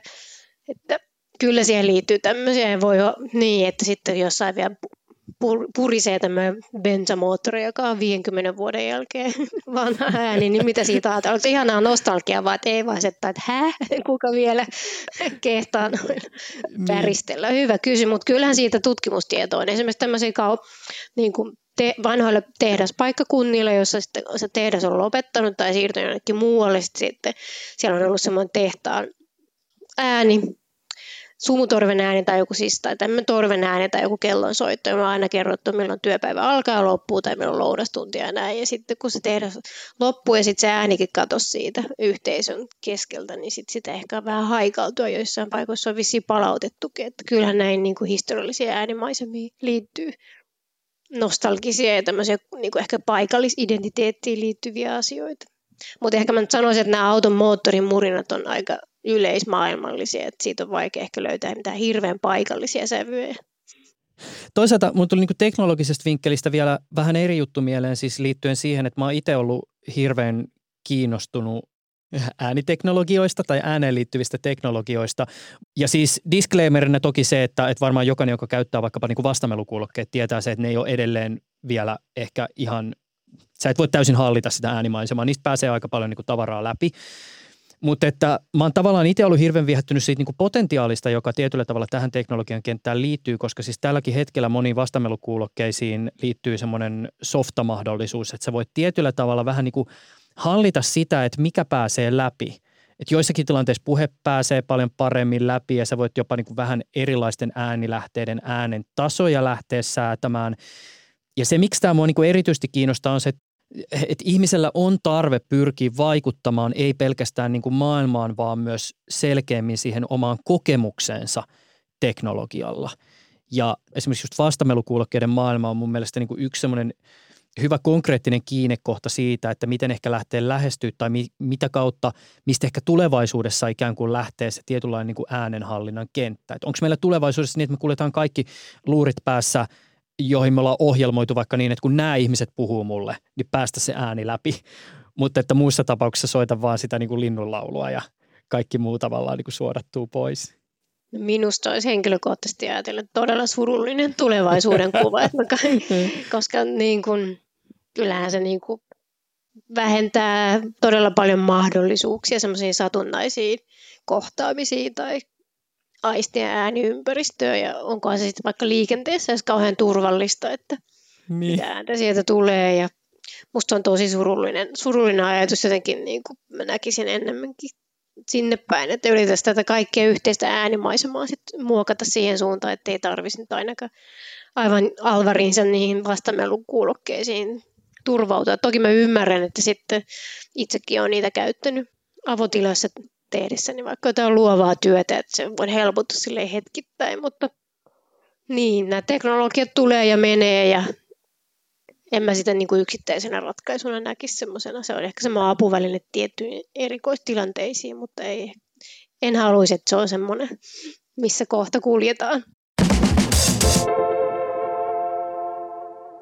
Speaker 3: Että kyllä siihen liittyy tämmöisiä. Voi olla niin, että sitten jossain vielä purisee tämmöinen bensamoottori, joka on 50 vuoden jälkeen vanha ääni, niin mitä siitä ajatellaan? Onko ihanaa nostalgiaa vaan, että ei vaan se, että hä, kuka vielä kehtaa noin päristellä? Niin. Hyvä kysymys, mutta kyllähän siitä tutkimustietoa on. Esimerkiksi tämmöisiä kau- niin kuin te- vanhoille tehdaspaikkakunnille, jossa sitten se tehdas on lopettanut tai siirtynyt jonnekin muualle, sitten siellä on ollut semmoinen tehtaan ääni, sumutorven ääni tai joku siis, tai tämmöinen torven ääni tai joku kellonsoitto, ja mä aina kerrottu, milloin työpäivä alkaa ja loppuu tai milloin lounastuntia ja näin. Ja sitten kun se tehdään loppuu ja sitten se äänikin katosi siitä yhteisön keskeltä, niin sitten sitä ehkä vähän haikautua joissain paikoissa on vissiin palautettukin, että kyllähän näin niin kuin historiallisia äänimaisemia liittyy nostalgisia ja tämmöisiä niin kuin ehkä paikallisidentiteettiin liittyviä asioita. Mutta ehkä mä nyt sanoisin, että nämä auton moottorin murinat on aika yleismaailmallisia, että siitä on vaikea ehkä löytää mitään hirveän paikallisia sävyjä.
Speaker 2: Toisaalta mun tuli niin teknologisesta vinkkelistä vielä vähän eri juttu mieleen siis liittyen siihen, että mä oon itse ollut hirveän kiinnostunut ääniteknologioista tai ääneen liittyvistä teknologioista. Ja siis disclaimerina toki se, että, että varmaan jokainen, joka käyttää vaikkapa niin vastamelukuulokkeet, tietää se, että ne ei ole edelleen vielä ehkä ihan, sä et voi täysin hallita sitä äänimaisemaa. Niistä pääsee aika paljon niin kuin tavaraa läpi. Mutta että mä oon tavallaan itse ollut hirveän viehättynyt siitä niin potentiaalista, joka tietyllä tavalla tähän teknologian kenttään liittyy, koska siis tälläkin hetkellä moniin vastamelukuulokkeisiin liittyy semmoinen softamahdollisuus, että sä voit tietyllä tavalla vähän niin kuin hallita sitä, että mikä pääsee läpi. Että joissakin tilanteissa puhe pääsee paljon paremmin läpi ja sä voit jopa niin kuin vähän erilaisten äänilähteiden äänen tasoja lähteä säätämään. Ja se, miksi tämä mua niin kuin erityisesti kiinnostaa, on se, että että ihmisellä on tarve pyrkiä vaikuttamaan ei pelkästään niin kuin maailmaan, vaan myös selkeämmin siihen omaan kokemukseensa teknologialla. Ja esimerkiksi just vastamelukuulokkeiden maailma on mun mielestä niin kuin yksi semmoinen hyvä konkreettinen kiinnekohta siitä, että miten ehkä lähtee lähestyä tai mi, mitä kautta, mistä ehkä tulevaisuudessa ikään kuin lähtee se tietynlainen niin kuin äänenhallinnan kenttä. onko meillä tulevaisuudessa niin, että me kuljetaan kaikki luurit päässä – joihin me ollaan ohjelmoitu vaikka niin, että kun nämä ihmiset puhuu mulle, niin päästä se ääni läpi. Mutta että muissa tapauksissa soita vaan sitä niin kuin linnunlaulua ja kaikki muu tavallaan niin kuin suodattuu pois.
Speaker 3: No minusta olisi henkilökohtaisesti ajatellen todella surullinen tulevaisuuden kuva, että koska niin kuin, kyllähän se niin kuin vähentää todella paljon mahdollisuuksia semmoisiin satunnaisiin kohtaamisiin tai aistien ääniympäristöä ja onkohan se sitten vaikka liikenteessä edes kauhean turvallista, että niin. mitä ääntä sieltä tulee ja musta on tosi surullinen, surullinen ajatus jotenkin, niin kuin mä näkisin enemmänkin sinne päin, että yritäisi tätä kaikkea yhteistä äänimaisemaa sit muokata siihen suuntaan, että ei tarvitsisi nyt ainakaan aivan alvarinsa niihin vastamelukuulokkeisiin turvautua. Toki mä ymmärrän, että sitten itsekin on niitä käyttänyt avotilassa tehdessäni vaikka jotain luovaa työtä, että se voi helpottaa sille hetkittäin, mutta niin, nämä teknologiat tulee ja menee ja en mä sitä niin kuin yksittäisenä ratkaisuna näkisi semmoisena. Se on ehkä semmoinen apuväline tiettyihin erikoistilanteisiin, mutta ei, en haluaisi, että se on semmoinen, missä kohta kuljetaan.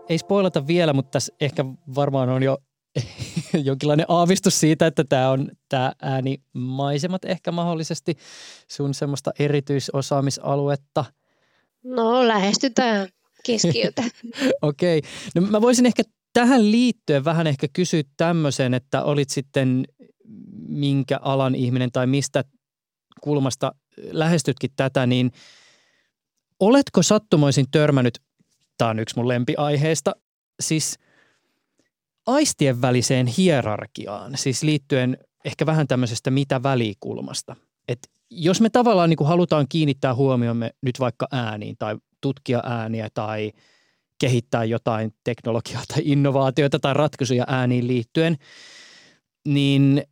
Speaker 2: Ei spoilata vielä, mutta tässä ehkä varmaan on jo jonkinlainen aavistus siitä, että tämä on tämä äänimaisemat ehkä mahdollisesti sun semmoista erityisosaamisaluetta?
Speaker 3: No lähestytään keskiötä.
Speaker 2: Okei. okay. No mä voisin ehkä tähän liittyen vähän ehkä kysyä tämmöisen, että olit sitten minkä alan ihminen tai mistä kulmasta lähestytkin tätä, niin oletko sattumoisin törmännyt, tämä on yksi mun lempiaiheesta, siis – aistien väliseen hierarkiaan, siis liittyen ehkä vähän tämmöisestä mitä välikulmasta. Et jos me tavallaan niin kuin halutaan kiinnittää huomiomme nyt vaikka ääniin tai tutkia ääniä tai kehittää jotain teknologiaa tai innovaatioita tai ratkaisuja ääniin liittyen, niin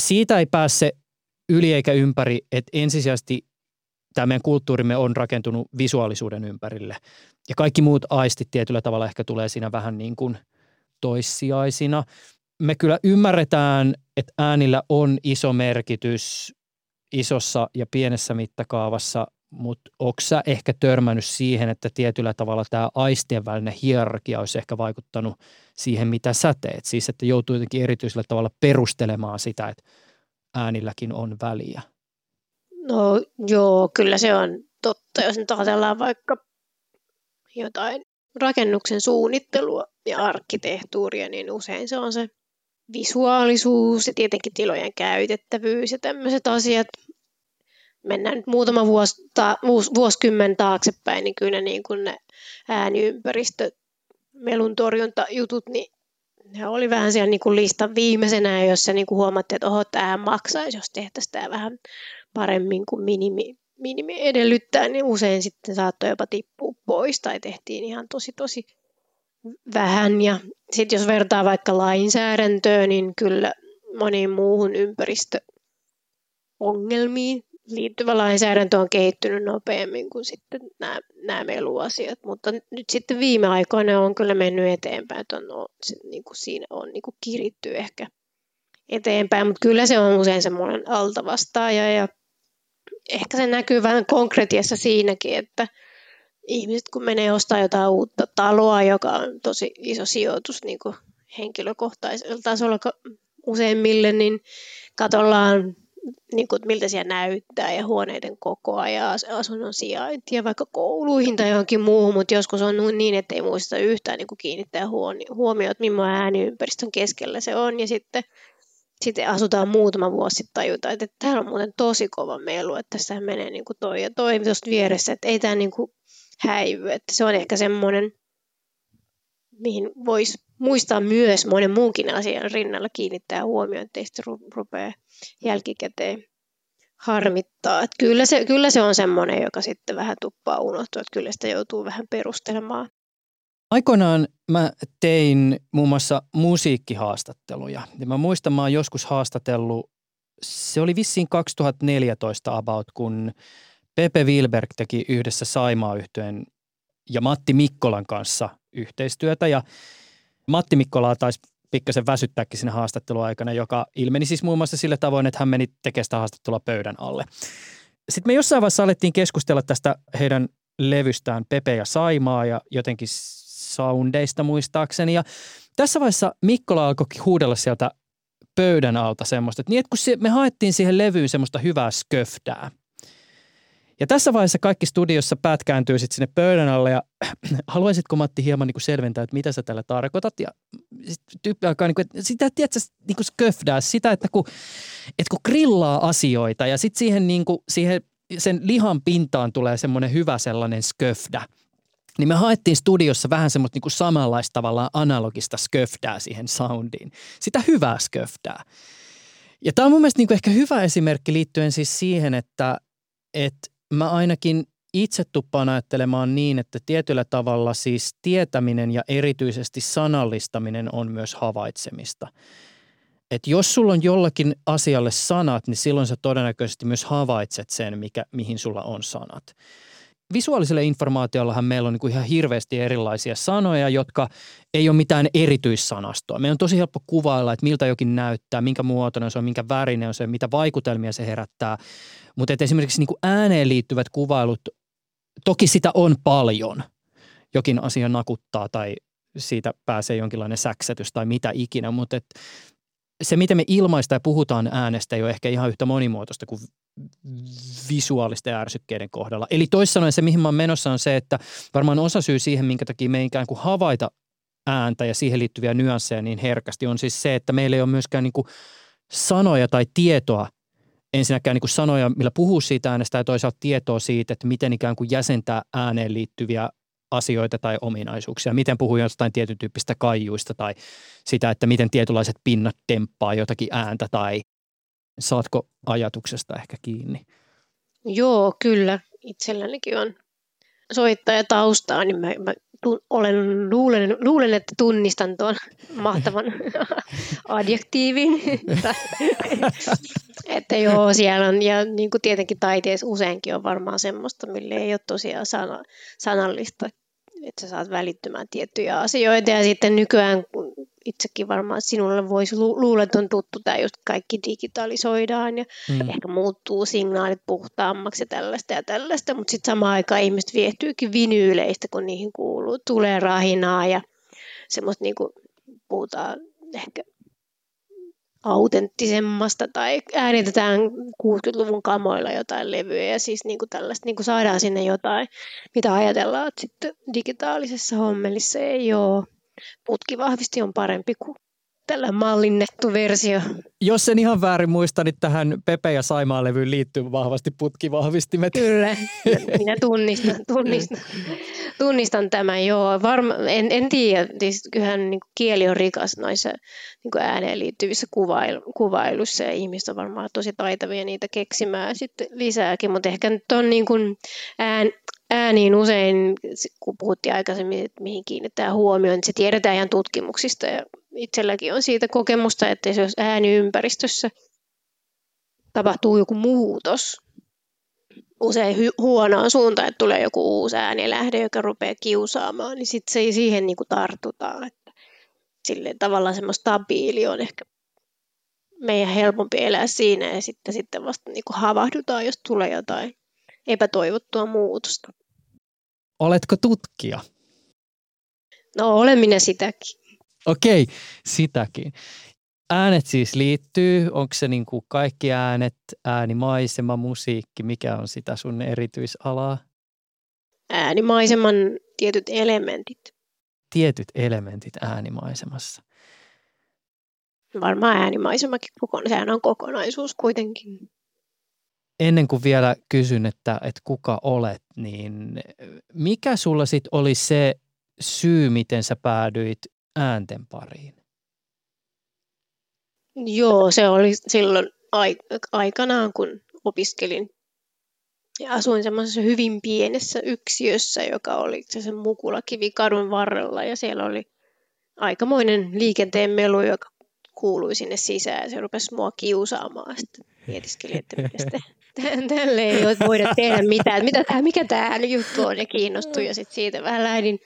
Speaker 2: siitä ei pääse yli eikä ympäri, että ensisijaisesti tämä meidän kulttuurimme on rakentunut visuaalisuuden ympärille. Ja kaikki muut aistit tietyllä tavalla ehkä tulee siinä vähän niin kuin toissijaisina. Me kyllä ymmärretään, että äänillä on iso merkitys isossa ja pienessä mittakaavassa, mutta onko sä ehkä törmännyt siihen, että tietyllä tavalla tämä aistien välinen hierarkia olisi ehkä vaikuttanut siihen, mitä sä teet? Siis, että joutuu jotenkin erityisellä tavalla perustelemaan sitä, että äänilläkin on väliä.
Speaker 3: No joo, kyllä se on totta. Jos nyt ajatellaan vaikka jotain rakennuksen suunnittelua ja arkkitehtuuria, niin usein se on se visuaalisuus ja tietenkin tilojen käytettävyys ja tämmöiset asiat. Mennään nyt muutama vuosi, ta, vuosikymmen taaksepäin, niin kyllä niin kuin ne ääniympäristö, melun torjuntajutut, niin ne oli vähän siellä niin kuin listan viimeisenä, jossa niin kuin huomattiin, että oho, tämä maksaisi, jos tehtäisiin tämä vähän paremmin kuin minimi, minimi edellyttää, niin usein sitten saattoi jopa tippua pois tai tehtiin ihan tosi tosi vähän. Ja sitten jos vertaa vaikka lainsäädäntöön, niin kyllä moniin muuhun ympäristöongelmiin liittyvä lainsäädäntö on kehittynyt nopeammin kuin sitten nämä, nämä meluasiat. Mutta nyt sitten viime aikoina on kyllä mennyt eteenpäin, että on, niin kuin siinä on niin kuin kiritty ehkä eteenpäin, mutta kyllä se on usein semmoinen altavastaaja ja ehkä se näkyy vähän konkretiassa siinäkin, että ihmiset kun menee ostaa jotain uutta taloa, joka on tosi iso sijoitus niin kuin henkilökohtaisella tasolla useimmille, niin katollaan niin kuin, miltä siellä näyttää ja huoneiden kokoa ja asunnon sijaintia vaikka kouluihin tai johonkin muuhun, mutta joskus on niin, että ei muista yhtään niin kuin kiinnittää huomioon, että millainen ääniympäristön keskellä se on. Ja sitten sitten asutaan muutama vuosi sitten että täällä on muuten tosi kova melu, että tässä menee niin kuin toi ja toi tuosta vieressä, että ei tämä niin kuin häivy. Että se on ehkä semmoinen, mihin voisi muistaa myös monen muunkin asian rinnalla kiinnittää huomioon, että sitten rupeaa jälkikäteen harmittaa. Että kyllä, se, kyllä se on semmoinen, joka sitten vähän tuppaa unohtua, että kyllä sitä joutuu vähän perustelemaan.
Speaker 2: Aikoinaan mä tein muun muassa musiikkihaastatteluja. Ja mä muistan, mä oon joskus haastatellut, se oli vissiin 2014 about, kun Pepe Wilberg teki yhdessä saimaa yhtyeen ja Matti Mikkolan kanssa yhteistyötä. Ja Matti Mikkolaa taisi pikkasen väsyttääkin siinä haastatteluaikana, joka ilmeni siis muun muassa sillä tavoin, että hän meni tekemään sitä haastattelua pöydän alle. Sitten me jossain vaiheessa alettiin keskustella tästä heidän levystään Pepe ja Saimaa ja jotenkin soundeista muistaakseni. Ja tässä vaiheessa Mikkola alkoi huudella sieltä pöydän alta semmoista, että, niin, että kun se, me haettiin siihen levyyn semmoista hyvää sköftää. Ja tässä vaiheessa kaikki studiossa päät kääntyy sitten sinne pöydän alle ja haluaisitko Matti hieman niin kuin selventää, että mitä sä tällä tarkoitat? Ja tyyppi alkaa, niin kuin, että sitä tiedätkö, niin kuin sköftää, sitä, että kun, että kun grillaa asioita ja sitten siihen, niin kuin, siihen sen lihan pintaan tulee semmoinen hyvä sellainen sköfdä – niin me haettiin studiossa vähän semmoista niin kuin samanlaista tavallaan analogista sköftää siihen soundiin. Sitä hyvää sköftää. Ja tämä on mun mielestä niin kuin ehkä hyvä esimerkki liittyen siis siihen, että, että mä ainakin itse tuppaan ajattelemaan niin, että tietyllä tavalla siis tietäminen ja erityisesti sanallistaminen on myös havaitsemista. Et jos sulla on jollakin asialle sanat, niin silloin sä todennäköisesti myös havaitset sen, mikä, mihin sulla on sanat visuaaliselle informaatiollahan meillä on niin kuin ihan hirveästi erilaisia sanoja, jotka ei ole mitään erityissanastoa. Meidän on tosi helppo kuvailla, että miltä jokin näyttää, minkä muotoinen se on, minkä värinen on se, mitä vaikutelmia se herättää. Mutta esimerkiksi niin kuin ääneen liittyvät kuvailut, toki sitä on paljon. Jokin asia nakuttaa tai siitä pääsee jonkinlainen säksätys tai mitä ikinä, mutta et se, miten me ilmaista ja puhutaan äänestä, ei ole ehkä ihan yhtä monimuotoista kuin visuaalisten ärsykkeiden kohdalla. Eli toisin se, mihin mä menossa, on se, että varmaan osa syy siihen, minkä takia me ei ikään kuin havaita ääntä ja siihen liittyviä nyansseja niin herkästi, on siis se, että meillä ei ole myöskään niin kuin sanoja tai tietoa ensinnäkään niin kuin sanoja, millä puhuu siitä äänestä ja toisaalta tietoa siitä, että miten ikään kuin jäsentää ääneen liittyviä asioita tai ominaisuuksia. Miten puhuu jostain tietyn tyyppistä kaijuista tai sitä, että miten tietynlaiset pinnat temppaa jotakin ääntä tai saatko ajatuksesta ehkä kiinni?
Speaker 3: Joo, kyllä. Itsellänikin on soittaja taustaa, niin mä, mä tu- olen, luulen, luulen, että tunnistan tuon mahtavan adjektiivin. että joo, siellä on, ja niin kuin tietenkin taiteessa useinkin on varmaan semmoista, mille ei ole tosiaan sana, sanallista, että sä saat välittymään tiettyjä asioita. Ja sitten nykyään, kun itsekin varmaan sinulle voisi lu- luulla, että on tuttu tämä just kaikki digitalisoidaan ja mm. ehkä muuttuu signaalit puhtaammaksi ja tällaista ja tällaista, mutta sitten samaan aikaan ihmiset viehtyykin vinyyleistä, kun niihin kuuluu, tulee rahinaa ja semmoista niin kuin puhutaan ehkä autenttisemmasta tai äänitetään 60-luvun kamoilla jotain levyjä ja siis niin kuin tällaista niin kuin saadaan sinne jotain, mitä ajatellaan, että sitten digitaalisessa hommelissa ei ole. Putki vahvisti on parempi kuin tällä mallinnettu versio.
Speaker 2: Jos en ihan väärin muista, niin tähän Pepe ja Saimaan levyyn liittyy vahvasti putkivahvistimet.
Speaker 3: Kyllä, minä tunnistan, tunnistan, tunnistan tämän, joo. Varma, en, en tiedä, siis kyllähän niin kieli on rikas noissa niin ääneen liittyvissä kuvailu, kuvailuissa ja ihmiset on varmaan tosi taitavia niitä keksimään sitten lisääkin, mutta ehkä nyt on niin kuin ään, ääniin usein, kun puhuttiin aikaisemmin, että mihin kiinnittää huomioon, niin se tiedetään ihan tutkimuksista ja itselläkin on siitä kokemusta, että jos ääniympäristössä tapahtuu joku muutos, usein hy- huonoon suuntaan, että tulee joku uusi äänilähde, joka rupeaa kiusaamaan, niin sitten se ei siihen niin kuin tartutaan. Että silleen tavallaan semmoista stabiili on ehkä meidän helpompi elää siinä ja sitten, sitten vasta niin kuin havahdutaan, jos tulee jotain epätoivottua muutosta.
Speaker 2: Oletko tutkija?
Speaker 3: No olen minä sitäkin.
Speaker 2: Okei, sitäkin. Äänet siis liittyy, onko se niin kuin kaikki äänet, äänimaisema, musiikki, mikä on sitä sun erityisalaa?
Speaker 3: Äänimaiseman tietyt elementit.
Speaker 2: Tietyt elementit äänimaisemassa.
Speaker 3: Varmaan äänimaisemakin sehän on kokonaisuus kuitenkin.
Speaker 2: Ennen kuin vielä kysyn, että, että kuka olet, niin mikä sulla sitten oli se syy, miten sä päädyit äänten pariin?
Speaker 3: Joo, se oli silloin aikanaan, kun opiskelin ja asuin semmoisessa hyvin pienessä yksiössä, joka oli se Mukulakivi kadun varrella ja siellä oli aikamoinen liikenteen melu, joka kuului sinne sisään ja se rupesi mua kiusaamaan. Sitten mietiskelin, että mitä tälle ei voida tehdä mitään, mitä tämä, mikä tämä juttu on ja kiinnostui ja sitten siitä vähän lähdin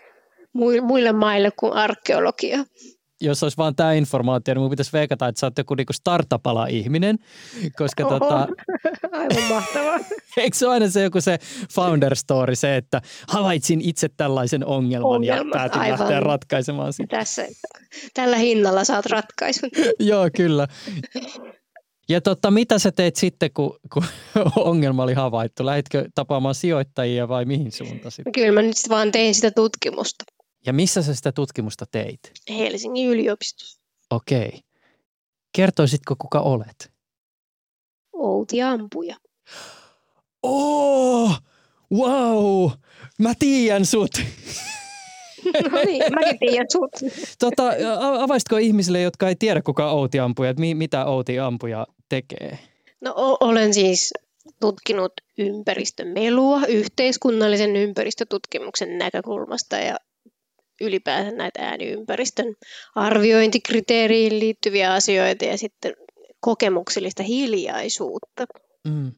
Speaker 3: muille maille kuin arkeologia.
Speaker 2: Jos olisi vaan tämä informaatio, niin minun pitäisi veikata, että sä oot joku niinku startupala-ihminen, koska
Speaker 3: Oho, tota... Aivan mahtavaa.
Speaker 2: Eikö se ole aina se joku se founder story, se, että havaitsin itse tällaisen ongelman Ongelmat, ja päätin aivan. lähteä ratkaisemaan sitä.
Speaker 3: Tässä, tällä hinnalla saat ratkaisun.
Speaker 2: Joo, kyllä. Ja totta, mitä sä teet sitten, kun, kun ongelma oli havaittu? Lähditkö tapaamaan sijoittajia vai mihin suuntasit?
Speaker 3: Kyllä mä nyt vaan tein sitä tutkimusta.
Speaker 2: Ja missä sä sitä tutkimusta teit?
Speaker 3: Helsingin yliopistossa.
Speaker 2: Okei. Kertoisitko, kuka olet?
Speaker 3: Outi Ampuja.
Speaker 2: Oh, wow, mä tiedän sut.
Speaker 3: No niin, mäkin tiedän sut.
Speaker 2: Tota, avaisitko ihmisille, jotka ei tiedä, kuka Outi Ampuja, että mitä Outi Ampuja tekee?
Speaker 3: No olen siis tutkinut ympäristömelua yhteiskunnallisen ympäristötutkimuksen näkökulmasta ja ylipäänsä näitä ääniympäristön arviointikriteeriin liittyviä asioita ja sitten kokemuksellista hiljaisuutta. Mm.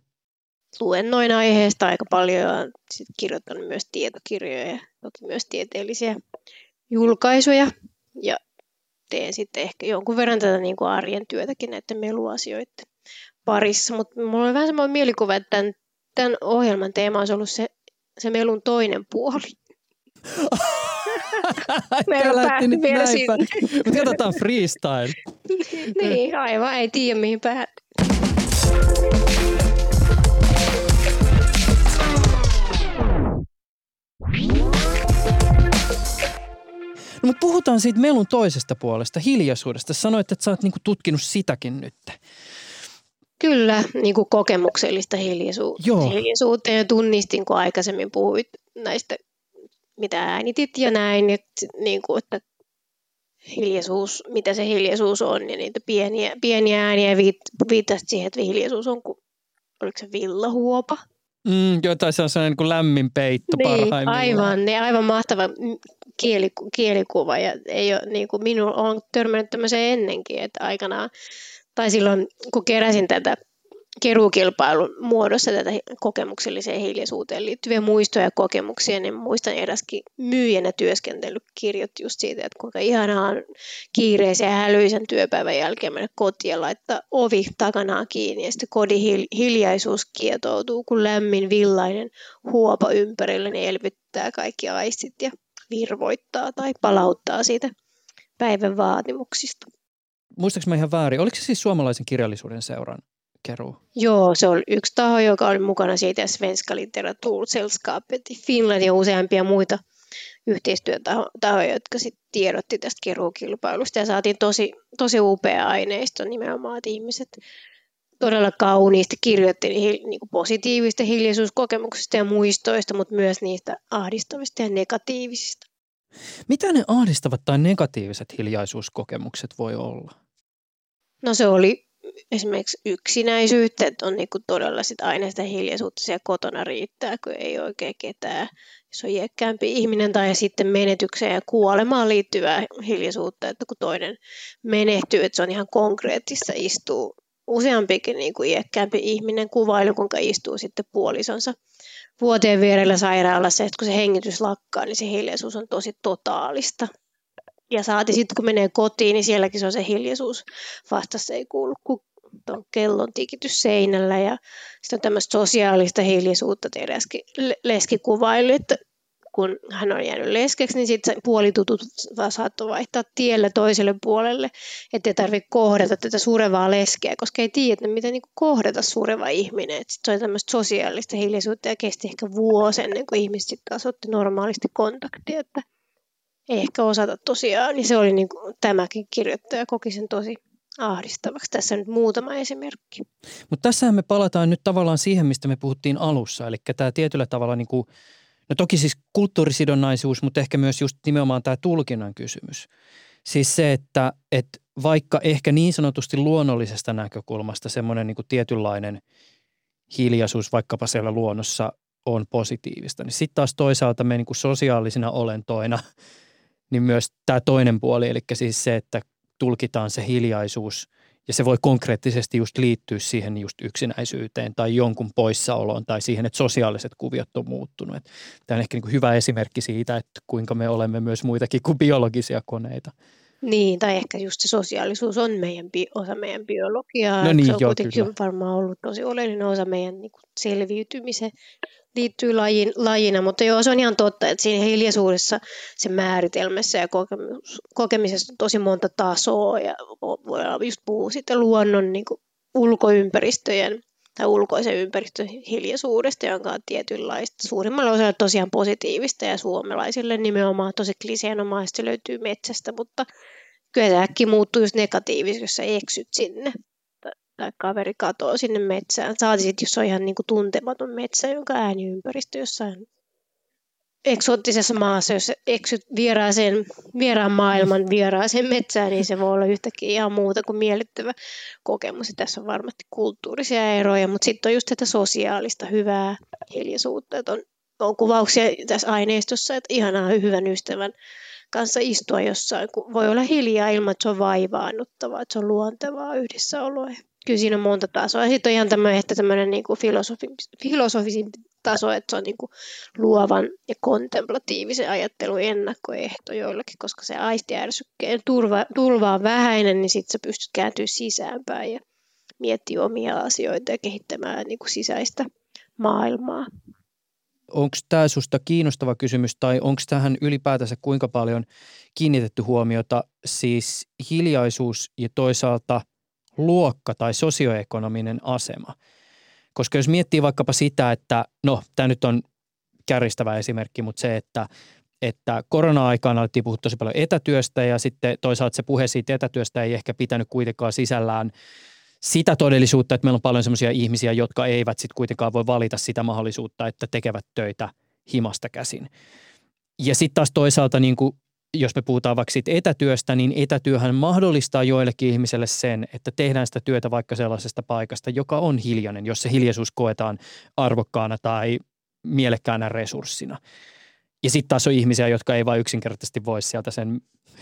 Speaker 3: Luennoin aiheesta aika paljon ja sitten kirjoittanut myös tietokirjoja ja toki myös tieteellisiä julkaisuja ja teen sitten ehkä jonkun verran tätä niin kuin arjen työtäkin näiden meluasioiden parissa, mutta mulla on vähän semmoinen mielikuva, että tämän, tämän ohjelman teema olisi ollut se, se melun toinen puoli.
Speaker 2: Meillä lähti nyt näin Katsotaan freestyle.
Speaker 3: niin, aivan, ei tiedä mihin päätyy.
Speaker 2: Puhutaan siitä melun toisesta puolesta, hiljaisuudesta. Sanoit, että sä oot niinku tutkinut sitäkin nyt.
Speaker 3: Kyllä, niin kuin kokemuksellista hiljaisuutta. Joo. hiljaisuutta ja tunnistin, kun aikaisemmin puhuit näistä, mitä äänitit ja näin, että, niin kuin, että hiljaisuus, mitä se hiljaisuus on ja niitä pieniä, pieniä ääniä viit, viittasit siihen, että hiljaisuus on, kun, oliko se villahuopa?
Speaker 2: Mm, jotain se on sellainen niin kuin lämmin peitto niin, parhaimmillaan.
Speaker 3: Aivan, niin aivan mahtava kieli, kielikuva ja ei ole, niin kuin minulla on törmännyt tämmöiseen ennenkin, että aikanaan, tai silloin kun keräsin tätä keruukilpailun muodossa tätä kokemukselliseen hiljaisuuteen liittyviä muistoja ja kokemuksia, niin muistan eräskin myyjänä työskentely kirjoitti just siitä, että kuinka ihanaa on kiireisen ja hälyisen työpäivän jälkeen mennä kotiin ja laittaa ovi takanaan kiinni ja sitten kodin hiljaisuus kietoutuu, kun lämmin villainen huopa ympärillä niin elvyttää kaikki aistit ja virvoittaa tai palauttaa siitä päivän vaatimuksista.
Speaker 2: Muistaaks mä ihan väärin? Oliko se siis suomalaisen kirjallisuuden seuran keruu?
Speaker 3: Joo, se oli yksi taho, joka oli mukana siitä Svenska Litteratursällskapet Finland ja useampia muita yhteistyötahoja, jotka sitten tiedotti tästä keruukilpailusta ja saatiin tosi, tosi upea aineisto nimenomaan, että ihmiset todella kauniisti kirjoitti niin kuin positiivista hiljaisuuskokemuksista ja muistoista, mutta myös niistä ahdistavista ja negatiivisista.
Speaker 2: Mitä ne ahdistavat tai negatiiviset hiljaisuuskokemukset voi olla?
Speaker 3: No se oli esimerkiksi yksinäisyyttä, että on niinku todella sit aina sitä hiljaisuutta siellä kotona riittää, kun ei oikein ketään. Jos on iäkkäämpi ihminen tai sitten menetykseen ja kuolemaan liittyvää hiljaisuutta, että kun toinen menehtyy, että se on ihan konkreettista, istuu useampikin niin kuin iäkkäämpi ihminen kuvailu, kuinka istuu sitten puolisonsa vuoteen vierellä sairaalassa, että kun se hengitys lakkaa, niin se hiljaisuus on tosi totaalista. Ja saati sitten, kun menee kotiin, niin sielläkin se on se hiljaisuus. Vastassa ei kuulu kuin kellon tikitys seinällä. Ja sitten on tämmöistä sosiaalista hiljaisuutta. Teidän leski kuvaili, että kun hän on jäänyt leskeksi, niin sitten puolitutut saattoi vaihtaa tielle toiselle puolelle, ettei tarvitse kohdata tätä surevaa leskeä, koska ei tiedä, miten niin kohdata sureva ihminen. Sitten se oli tämmöistä sosiaalista hiljaisuutta ja kesti ehkä vuosi ennen kuin ihmiset taas otti normaalisti kontaktia, että ei ehkä osata tosiaan, niin se oli niin kuin, tämäkin kirjoittaja koki sen tosi ahdistavaksi. Tässä nyt muutama esimerkki.
Speaker 2: Mutta tässähän me palataan nyt tavallaan siihen, mistä me puhuttiin alussa, eli tämä tietyllä tavalla niin kuin, no toki siis kulttuurisidonnaisuus, mutta ehkä myös just nimenomaan tämä tulkinnan kysymys. Siis se, että, että vaikka ehkä niin sanotusti luonnollisesta näkökulmasta semmoinen niin tietynlainen hiljaisuus vaikkapa siellä luonnossa on positiivista, niin sitten taas toisaalta me niin kuin sosiaalisina olentoina – niin myös tämä toinen puoli, eli siis se, että tulkitaan se hiljaisuus ja se voi konkreettisesti just liittyä siihen just yksinäisyyteen tai jonkun poissaoloon tai siihen, että sosiaaliset kuviot on muuttunut. Tämä on ehkä niin hyvä esimerkki siitä, että kuinka me olemme myös muitakin kuin biologisia koneita.
Speaker 3: Niin, tai ehkä just se sosiaalisuus on meidän, osa meidän biologiaa.
Speaker 2: No niin,
Speaker 3: se on
Speaker 2: joo,
Speaker 3: kuitenkin kyllä. varmaan ollut tosi oleellinen osa meidän niin kuin selviytymisen liittyy lajin, lajina, mutta joo, se on ihan totta, että siinä hiljaisuudessa, se määritelmässä ja kokemus, kokemisessa on tosi monta tasoa ja voidaan just puhua sitten luonnon niin kuin ulkoympäristöjen tai ulkoisen ympäristön hiljaisuudesta, jonka on tietynlaista. Suurimmalle osalle tosiaan positiivista ja suomalaisille nimenomaan tosi kliseenomaisesti se löytyy metsästä, mutta kyllä se äkki muuttuu just negatiivisesti, jos sä eksyt sinne tai kaveri katoaa sinne metsään. Saati sitten, jos on ihan niin kuin tuntematon metsä, jonka ääniympäristö jossain eksoottisessa maassa, jos eksyt vieraaseen, vieraan maailman vieraaseen metsään, niin se voi olla yhtäkkiä ihan muuta kuin miellyttävä kokemus. Ja tässä on varmasti kulttuurisia eroja, mutta sitten on just tätä sosiaalista hyvää hiljaisuutta. Että on, on kuvauksia tässä aineistossa, että ihanaa hyvän ystävän kanssa istua jossain, kun voi olla hiljaa ilman, että se on vaivaannuttavaa, että se on luontevaa yhdessäoloa kyllä siinä on monta tasoa. Sitten on ihan tämmöinen, että tämmöinen niin kuin filosofi, filosofisin taso, että se on niin kuin luovan ja kontemplatiivisen ajattelun ennakkoehto joillakin, koska se aistiärsykkeen turva, turva on vähäinen, niin sitten sä pystyt kääntyä sisäänpäin ja miettiä omia asioita ja kehittämään niin kuin sisäistä maailmaa.
Speaker 2: Onko tämä sinusta kiinnostava kysymys tai onko tähän ylipäätänsä kuinka paljon kiinnitetty huomiota siis hiljaisuus ja toisaalta – luokka tai sosioekonominen asema. Koska jos miettii vaikkapa sitä, että no tämä nyt on kärjistävä esimerkki, mutta se, että, että korona-aikana alettiin puhua tosi paljon etätyöstä ja sitten toisaalta se puhe siitä etätyöstä ei ehkä pitänyt kuitenkaan sisällään sitä todellisuutta, että meillä on paljon sellaisia ihmisiä, jotka eivät sitten kuitenkaan voi valita sitä mahdollisuutta, että tekevät töitä himasta käsin. Ja sitten taas toisaalta niin kuin jos me puhutaan vaikka siitä etätyöstä, niin etätyöhän mahdollistaa joillekin ihmiselle sen, että tehdään sitä työtä vaikka sellaisesta paikasta, joka on hiljainen, jos se hiljaisuus koetaan arvokkaana tai mielekkäänä resurssina. Ja sitten taas on ihmisiä, jotka ei vain yksinkertaisesti voi sieltä sen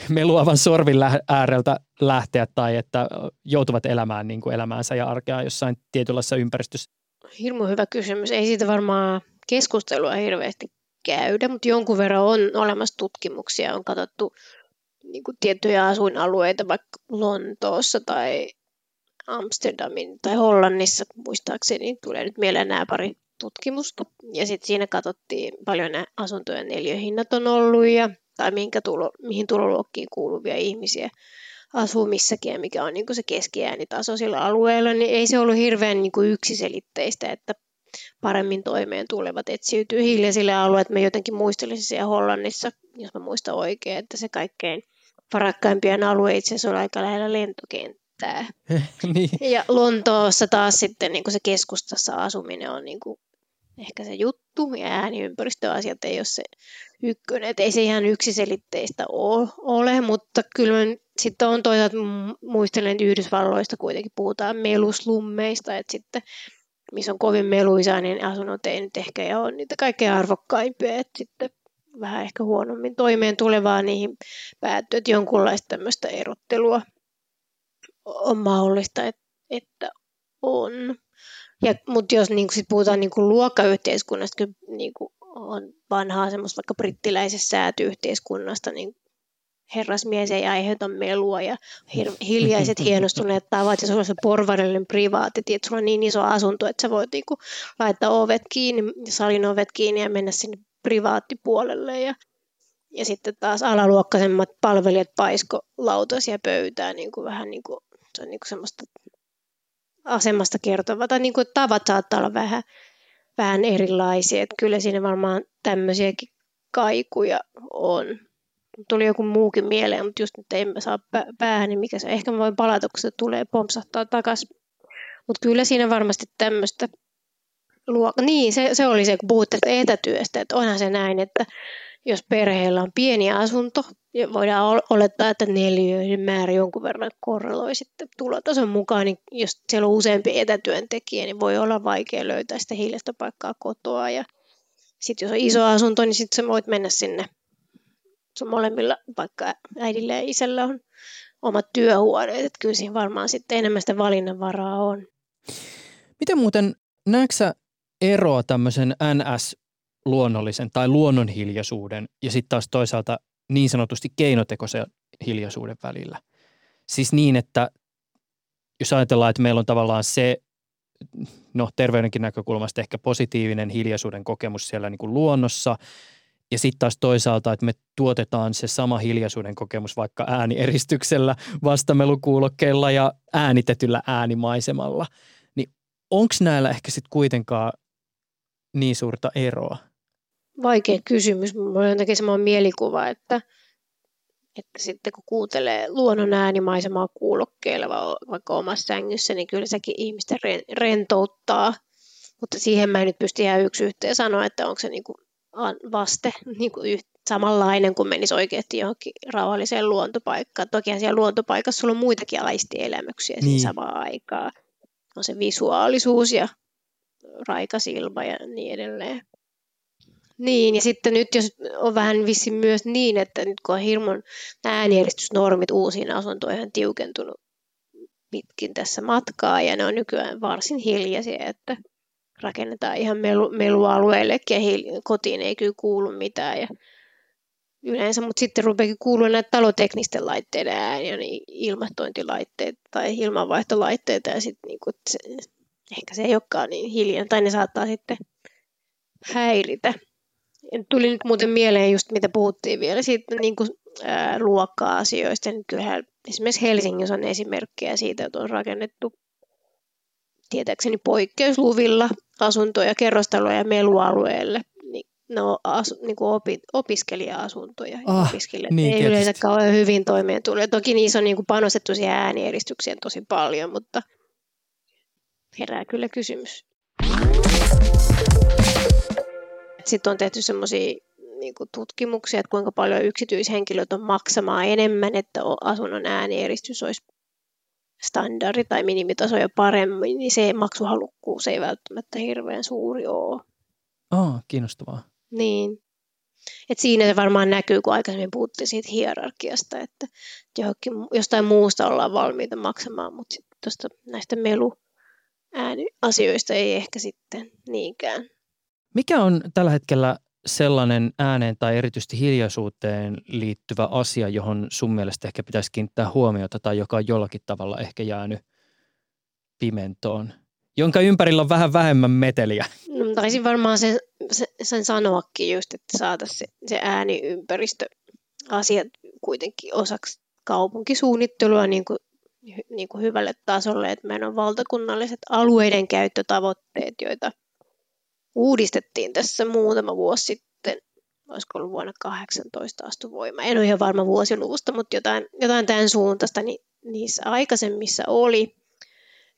Speaker 2: meluavan sorvin ääreltä lähteä tai että joutuvat elämään niin kuin elämäänsä ja arkea jossain tietynlaisessa ympäristössä.
Speaker 3: Hirmu hyvä kysymys. Ei siitä varmaan keskustelua hirveästi käydä, mutta jonkun verran on olemassa tutkimuksia. On katsottu niin kuin tiettyjä asuinalueita vaikka Lontoossa tai Amsterdamin tai Hollannissa, muistaakseni tulee nyt mieleen nämä pari tutkimusta. Ja sitten siinä katsottiin paljon nämä asuntojen neliöhinnat on ollut ja, tai minkä tulo, mihin tuloluokkiin kuuluvia ihmisiä asuu missäkin ja mikä on niin se keskiäänitaso sillä alueella, niin ei se ollut hirveän niin kuin yksiselitteistä, että paremmin toimeen tulevat etsiytyy hiljaisille alueille. Mä jotenkin muistelisin siellä Hollannissa, jos mä muistan oikein, että se kaikkein varakkaimpien alue itse asiassa on aika lähellä lentokenttää. niin. Ja Lontoossa taas sitten niin kuin se keskustassa asuminen on niin kuin ehkä se juttu ja ääniympäristöasiat ei ole se ykkönen. Et ei se ihan yksiselitteistä ole, mutta kyllä sitten on toisaalta muistelen, että Yhdysvalloista kuitenkin puhutaan meluslummeista, että sitten missä on kovin meluisaa, niin asunnot ei nyt ehkä ole niitä kaikkein arvokkaimpia, että sitten vähän ehkä huonommin toimeen tulevaa niihin päättyy, että jonkunlaista tämmöistä erottelua on mahdollista, että, on. Ja, mutta jos niin sit puhutaan niin kuin luokkayhteiskunnasta, kyllä niin kuin on vanhaa semmoista vaikka brittiläisessä säätyyhteiskunnasta, niin herrasmies ei aiheuta melua ja hiljaiset hienostuneet tavat ja sulla on se porvarillinen privaatti, että sulla on niin iso asunto, että sä voit niinku laittaa ovet kiinni, salin ovet kiinni ja mennä sinne privaattipuolelle ja, ja sitten taas alaluokkaisemmat palvelijat paisko lautasia pöytään niin kuin vähän niin kuin, se on niin kuin semmoista asemasta kertovaa, tai niin kuin tavat saattaa olla vähän, vähän erilaisia, että kyllä siinä varmaan tämmöisiäkin kaikuja on tuli joku muukin mieleen, mutta just nyt ei saa päähän, niin mikä se, ehkä mä voin palata, kun se tulee pompsahtaa takaisin. Mutta kyllä siinä varmasti tämmöistä luokka. Niin, se, se oli se, kun puhutte etätyöstä, että onhan se näin, että jos perheellä on pieni asunto, ja voidaan olettaa, että neliöiden määrä jonkun verran korreloi sitten tulotason mukaan, niin jos siellä on useampi etätyöntekijä, niin voi olla vaikea löytää sitä hiljaista paikkaa kotoa. Ja sitten jos on iso asunto, niin sitten sä voit mennä sinne molemmilla, vaikka äidillä ja isällä on omat työhuoneet, että kyllä siinä varmaan sitten enemmän sitä valinnanvaraa on.
Speaker 2: Miten muuten, näetkö eroa tämmöisen NS-luonnollisen tai luonnonhiljaisuuden ja sitten taas toisaalta niin sanotusti keinotekoisen hiljaisuuden välillä? Siis niin, että jos ajatellaan, että meillä on tavallaan se, no terveydenkin näkökulmasta ehkä positiivinen hiljaisuuden kokemus siellä niin kuin luonnossa – ja sitten taas toisaalta, että me tuotetaan se sama hiljaisuuden kokemus vaikka äänieristyksellä, vastamelukuulokkeilla ja äänitetyllä äänimaisemalla. Niin onko näillä ehkä sitten kuitenkaan niin suurta eroa?
Speaker 3: Vaikea kysymys. Mulla on jotenkin semmoinen mielikuva, että, että sitten kun kuuntelee luonnon äänimaisemaa kuulokkeilla vaikka omassa sängyssä, niin kyllä sekin ihmistä rentouttaa. Mutta siihen mä en nyt pysty ihan yksi yhteen sanoa, että onko se niin kuin vaste niin kuin yht, samanlainen kuin menisi oikeasti johonkin rauhalliseen luontopaikkaan. Tokihan siellä luontopaikassa sulla on muitakin aistielämyksiä niin. samaan aikaan. On se visuaalisuus ja raikas ilma ja niin edelleen. Niin, ja sitten nyt jos on vähän vissi myös niin, että nyt kun on hirmun äänieristysnormit uusiin asuntoihin tiukentunut pitkin tässä matkaa, ja ne on nykyään varsin hiljaisia, että rakennetaan ihan melu, melualueellekin kotiin ei kyllä kuulu mitään. Ja yleensä, mutta sitten rupeakin kuulua näitä taloteknisten laitteiden ääniä, niin ilmastointilaitteet tai ilmanvaihtolaitteita ja sitten niin kuin, se, ehkä se ei olekaan niin hiljainen tai ne saattaa sitten häiritä. Tuli nyt muuten mieleen just mitä puhuttiin vielä siitä niin kuin, ää, luokka-asioista. kyllähän esimerkiksi Helsingissä on esimerkkejä siitä, että on rakennettu tietääkseni poikkeusluvilla asuntoja, kerrostaloja melualueelle. Niin ne on asu, niin kuin opi, opiskelija-asuntoja. Ah, opiskelijat niin, ei yleensä kauhean hyvin toimeen tule. Toki niissä on niin kuin panostettu siihen äänieristykseen tosi paljon, mutta herää kyllä kysymys. Sitten on tehty semmoisia niin kuin tutkimuksia, että kuinka paljon yksityishenkilöt on maksamaan enemmän, että asunnon äänieristys olisi standardi tai minimitaso jo paremmin, niin se maksuhalukkuus ei välttämättä hirveän suuri ole.
Speaker 2: Oh, kiinnostavaa.
Speaker 3: Niin. Et siinä se varmaan näkyy, kun aikaisemmin puhuttiin siitä hierarkiasta, että johonkin, jostain muusta ollaan valmiita maksamaan, mutta tuosta näistä melu ääniasioista ei ehkä sitten niinkään.
Speaker 2: Mikä on tällä hetkellä sellainen ääneen tai erityisesti hiljaisuuteen liittyvä asia, johon sun mielestä ehkä pitäisi kiinnittää huomiota tai joka on jollakin tavalla ehkä jäänyt pimentoon, jonka ympärillä on vähän vähemmän meteliä?
Speaker 3: No, taisin varmaan sen, sen sanoakin just, että saataisiin se, se ääniympäristö asiat kuitenkin osaksi kaupunkisuunnittelua niin kuin, niin kuin hyvälle tasolle, että meillä on valtakunnalliset alueiden käyttötavoitteet, joita uudistettiin tässä muutama vuosi sitten, olisiko ollut vuonna 18 astu voima. En ole ihan varma vuosiluvusta, mutta jotain, jotain tämän suuntaista niin niissä aikaisemmissa oli,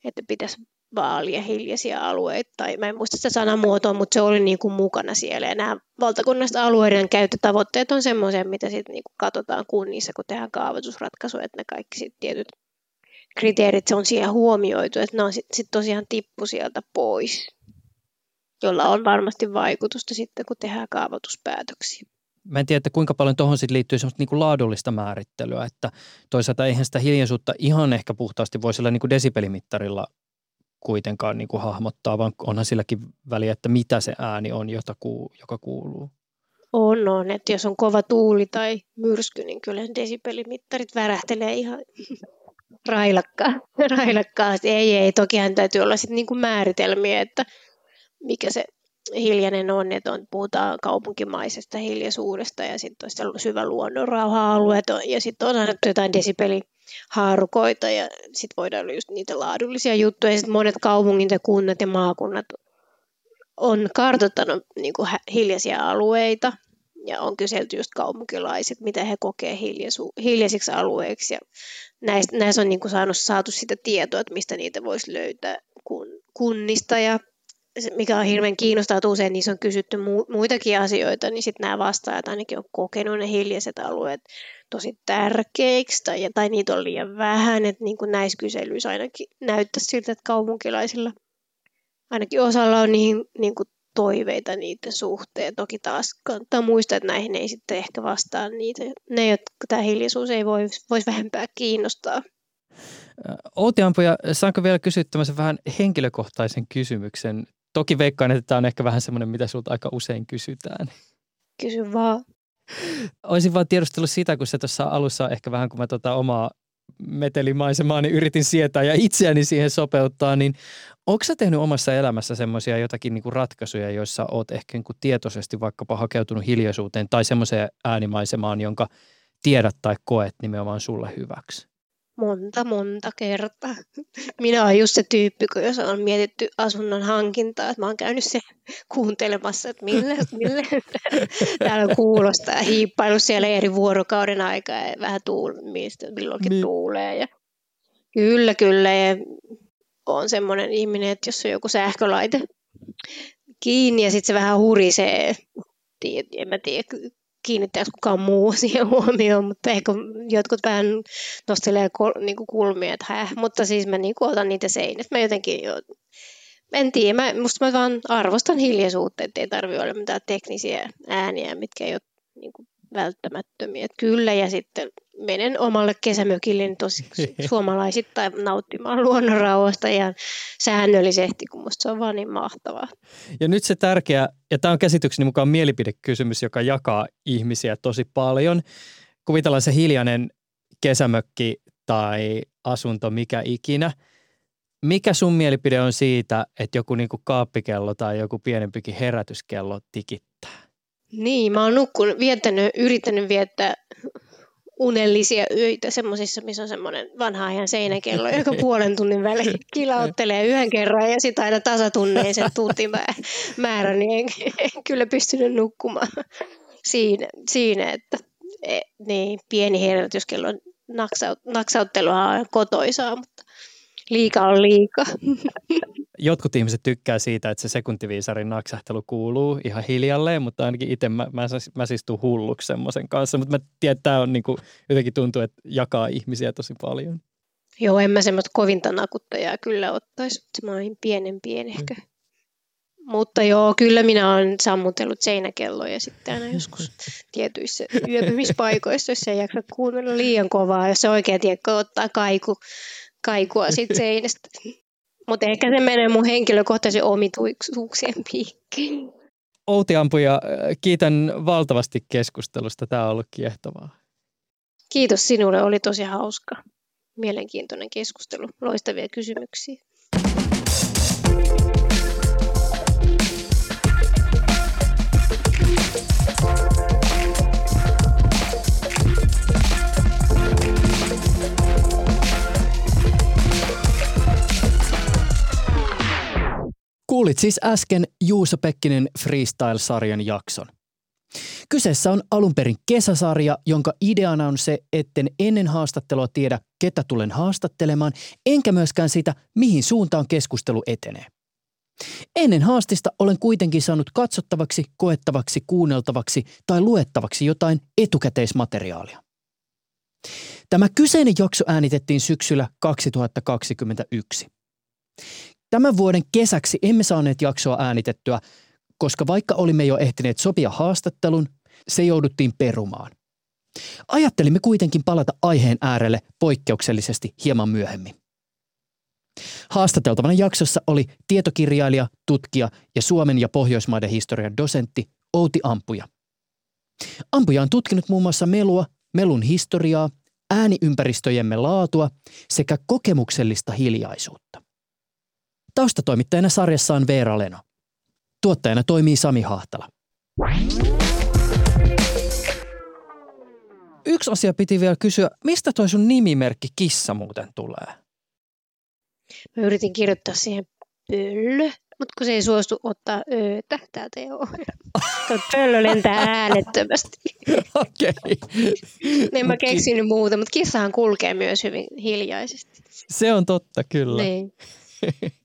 Speaker 3: että pitäisi vaalia hiljaisia alueita, tai mä en muista sitä sanamuotoa, mutta se oli niin kuin mukana siellä. Ja nämä valtakunnalliset alueiden käyttötavoitteet on semmoisia, mitä sitten niin kuin katsotaan kunnissa, kun tehdään kaavoitusratkaisuja, että ne kaikki sitten tietyt kriteerit se on siellä huomioitu, että ne on sitten sit tosiaan tippu sieltä pois jolla on varmasti vaikutusta sitten, kun tehdään kaavoituspäätöksiä.
Speaker 2: Mä en tiedä, että kuinka paljon tuohon sitten liittyy semmoista niin kuin laadullista määrittelyä, että toisaalta eihän sitä hiljaisuutta ihan ehkä puhtaasti voi sillä niin kuin desibelimittarilla kuitenkaan niin kuin hahmottaa, vaan onhan silläkin väliä, että mitä se ääni on, jota kuu, joka kuuluu.
Speaker 3: On, on. Että jos on kova tuuli tai myrsky, niin kyllä desibelimittarit värähtelee ihan railakkaa, railakkaasti. Ei, ei. Tokihan täytyy olla sitten niin kuin määritelmiä, että mikä se hiljainen on, että on, puhutaan kaupunkimaisesta hiljaisuudesta ja sitten on syvä luonnonrauha-alue ja sitten on annettu jotain desibelihaarukoita ja sitten voidaan olla just niitä laadullisia juttuja. Ja sitten monet kaupungit ja kunnat ja maakunnat on kartoittanut niin kuin hiljaisia alueita. Ja on kyselty just kaupunkilaiset, mitä he kokee hiljaisu, hiljaisiksi alueiksi. Ja näissä, näissä on niin kuin saanut, saatu sitä tietoa, että mistä niitä voisi löytää kun, kunnista. Ja mikä on hirveän kiinnostaa, että usein niissä on kysytty muitakin asioita, niin sitten nämä vastaajat ainakin on kokenut ne hiljaiset alueet tosi tärkeiksi tai, tai niitä on liian vähän, että niin näissä kyselyissä ainakin näyttäisi siltä, että kaupunkilaisilla ainakin osalla on niin, niin kuin toiveita niiden suhteen. Toki taas kannattaa muistaa, että näihin ei sitten ehkä vastaa niitä, ne, jotka tämä hiljaisuus ei voi, voisi vähempää kiinnostaa.
Speaker 2: Outi Ampuja, saanko vielä kysyä vähän henkilökohtaisen kysymyksen Toki veikkaan, että tämä on ehkä vähän semmoinen, mitä sinulta aika usein kysytään.
Speaker 3: Kysy vaan.
Speaker 2: Olisin vaan tiedustellut sitä, kun se tuossa alussa ehkä vähän kun mä tota omaa metelimaisemaa, niin yritin sietää ja itseäni siihen sopeuttaa, niin onko sä tehnyt omassa elämässä semmoisia jotakin niinku ratkaisuja, joissa oot ehkä niinku tietoisesti vaikkapa hakeutunut hiljaisuuteen tai semmoiseen äänimaisemaan, jonka tiedät tai koet nimenomaan sulle hyväksi?
Speaker 3: Monta, monta kertaa. Minä olen just se tyyppi, kun jos on mietitty asunnon hankintaa, että mä oon käynyt se kuuntelemassa, että millä, millä täällä kuulostaa, hiippailu siellä eri vuorokauden aikaa ja vähän tuul, mistä milloinkin niin. tuulee. Ja kyllä, kyllä. Ja on semmoinen ihminen, että jos on joku sähkölaite kiinni ja sitten se vähän hurisee, en mä tiedä, kiinnittäisi kukaan muu siihen huomioon, mutta ehkä jotkut vähän nostelee kol, niin kuin kulmia, että häh, mutta siis mä niin kuin otan niitä seinät. Mä jotenkin jo, en tiedä, mä, musta mä vaan arvostan hiljaisuutta, että ei tarvitse olla mitään teknisiä ääniä, mitkä ei ole niin kuin välttämättömiä. Että kyllä, ja sitten menen omalle kesämökille niin tosi suomalaisittain nauttimaan luonnonrauhasta ihan säännöllisesti, kun musta se on vaan niin mahtavaa.
Speaker 2: Ja nyt se tärkeä, ja tämä on käsitykseni mukaan mielipidekysymys, joka jakaa ihmisiä tosi paljon. Kuvitellaan se hiljainen kesämökki tai asunto, mikä ikinä. Mikä sun mielipide on siitä, että joku niinku kaappikello tai joku pienempikin herätyskello tikittää?
Speaker 3: Niin, mä oon nukkunut, viettänyt, yrittänyt viettää unellisia öitä semmoisissa, missä on semmoinen vanha ajan seinäkello, joka puolen tunnin välein kilauttelee yhden kerran ja sitten aina tasatunneisen tuntimäärän, niin en, en kyllä pystynyt nukkumaan siinä, siinä että e, niin, pieni herätyskello naksaut, naksauttelua on kotoisaa, mutta liika on liika.
Speaker 2: jotkut ihmiset tykkää siitä, että se sekuntiviisarin naksahtelu kuuluu ihan hiljalleen, mutta ainakin itse mä, mä, mä siis tuun hulluksi semmoisen kanssa. Mutta mä tiedän, että tämä on niin kuin, jotenkin tuntuu, että jakaa ihmisiä tosi paljon.
Speaker 3: Joo, en mä semmoista kovinta nakuttajaa kyllä ottaisi. Mä oon pienen pieni ehkä. Mm. Mutta joo, kyllä minä olen sammutellut seinäkelloja sitten aina joskus tietyissä yöpymispaikoissa, jos ei jaksa kuunnella liian kovaa, jos se oikein tiedätkö, ottaa kaiku, kaikua siitä seinästä. Mutta ehkä se menee mun henkilökohtaisen omituisuuksien piikkiin.
Speaker 2: Outi Ampuja, kiitän valtavasti keskustelusta. Tämä on ollut kiehtovaa.
Speaker 3: Kiitos sinulle, oli tosi hauska. Mielenkiintoinen keskustelu, loistavia kysymyksiä.
Speaker 2: Kuulit siis äsken Juuso Pekkinen Freestyle-sarjan jakson. Kyseessä on alunperin kesäsarja, jonka ideana on se, etten ennen haastattelua tiedä, ketä tulen haastattelemaan, enkä myöskään sitä, mihin suuntaan keskustelu etenee. Ennen haastista olen kuitenkin saanut katsottavaksi, koettavaksi, kuunneltavaksi tai luettavaksi jotain etukäteismateriaalia. Tämä kyseinen jakso äänitettiin syksyllä 2021. Tämän vuoden kesäksi emme saaneet jaksoa äänitettyä, koska vaikka olimme jo ehtineet sopia haastattelun, se jouduttiin perumaan. Ajattelimme kuitenkin palata aiheen äärelle poikkeuksellisesti hieman myöhemmin. Haastateltavana jaksossa oli tietokirjailija, tutkija ja Suomen ja Pohjoismaiden historian dosentti Outi Ampuja. Ampuja on tutkinut muun muassa melua, melun historiaa, ääniympäristöjemme laatua sekä kokemuksellista hiljaisuutta. Taustatoimittajana sarjassa on Veera Leno. Tuottajana toimii Sami Hahtala. Yksi asia piti vielä kysyä, mistä toi sun nimimerkki Kissa muuten tulee?
Speaker 3: Mä yritin kirjoittaa siihen pöllö, mutta kun se ei suostu ottaa öötä, täältä ei ole. Pöllö lentää äänettömästi.
Speaker 2: Okei.
Speaker 3: Okay. niin mä keksin muuta, mutta kissahan kulkee myös hyvin hiljaisesti.
Speaker 2: Se on totta, kyllä.
Speaker 3: Niin.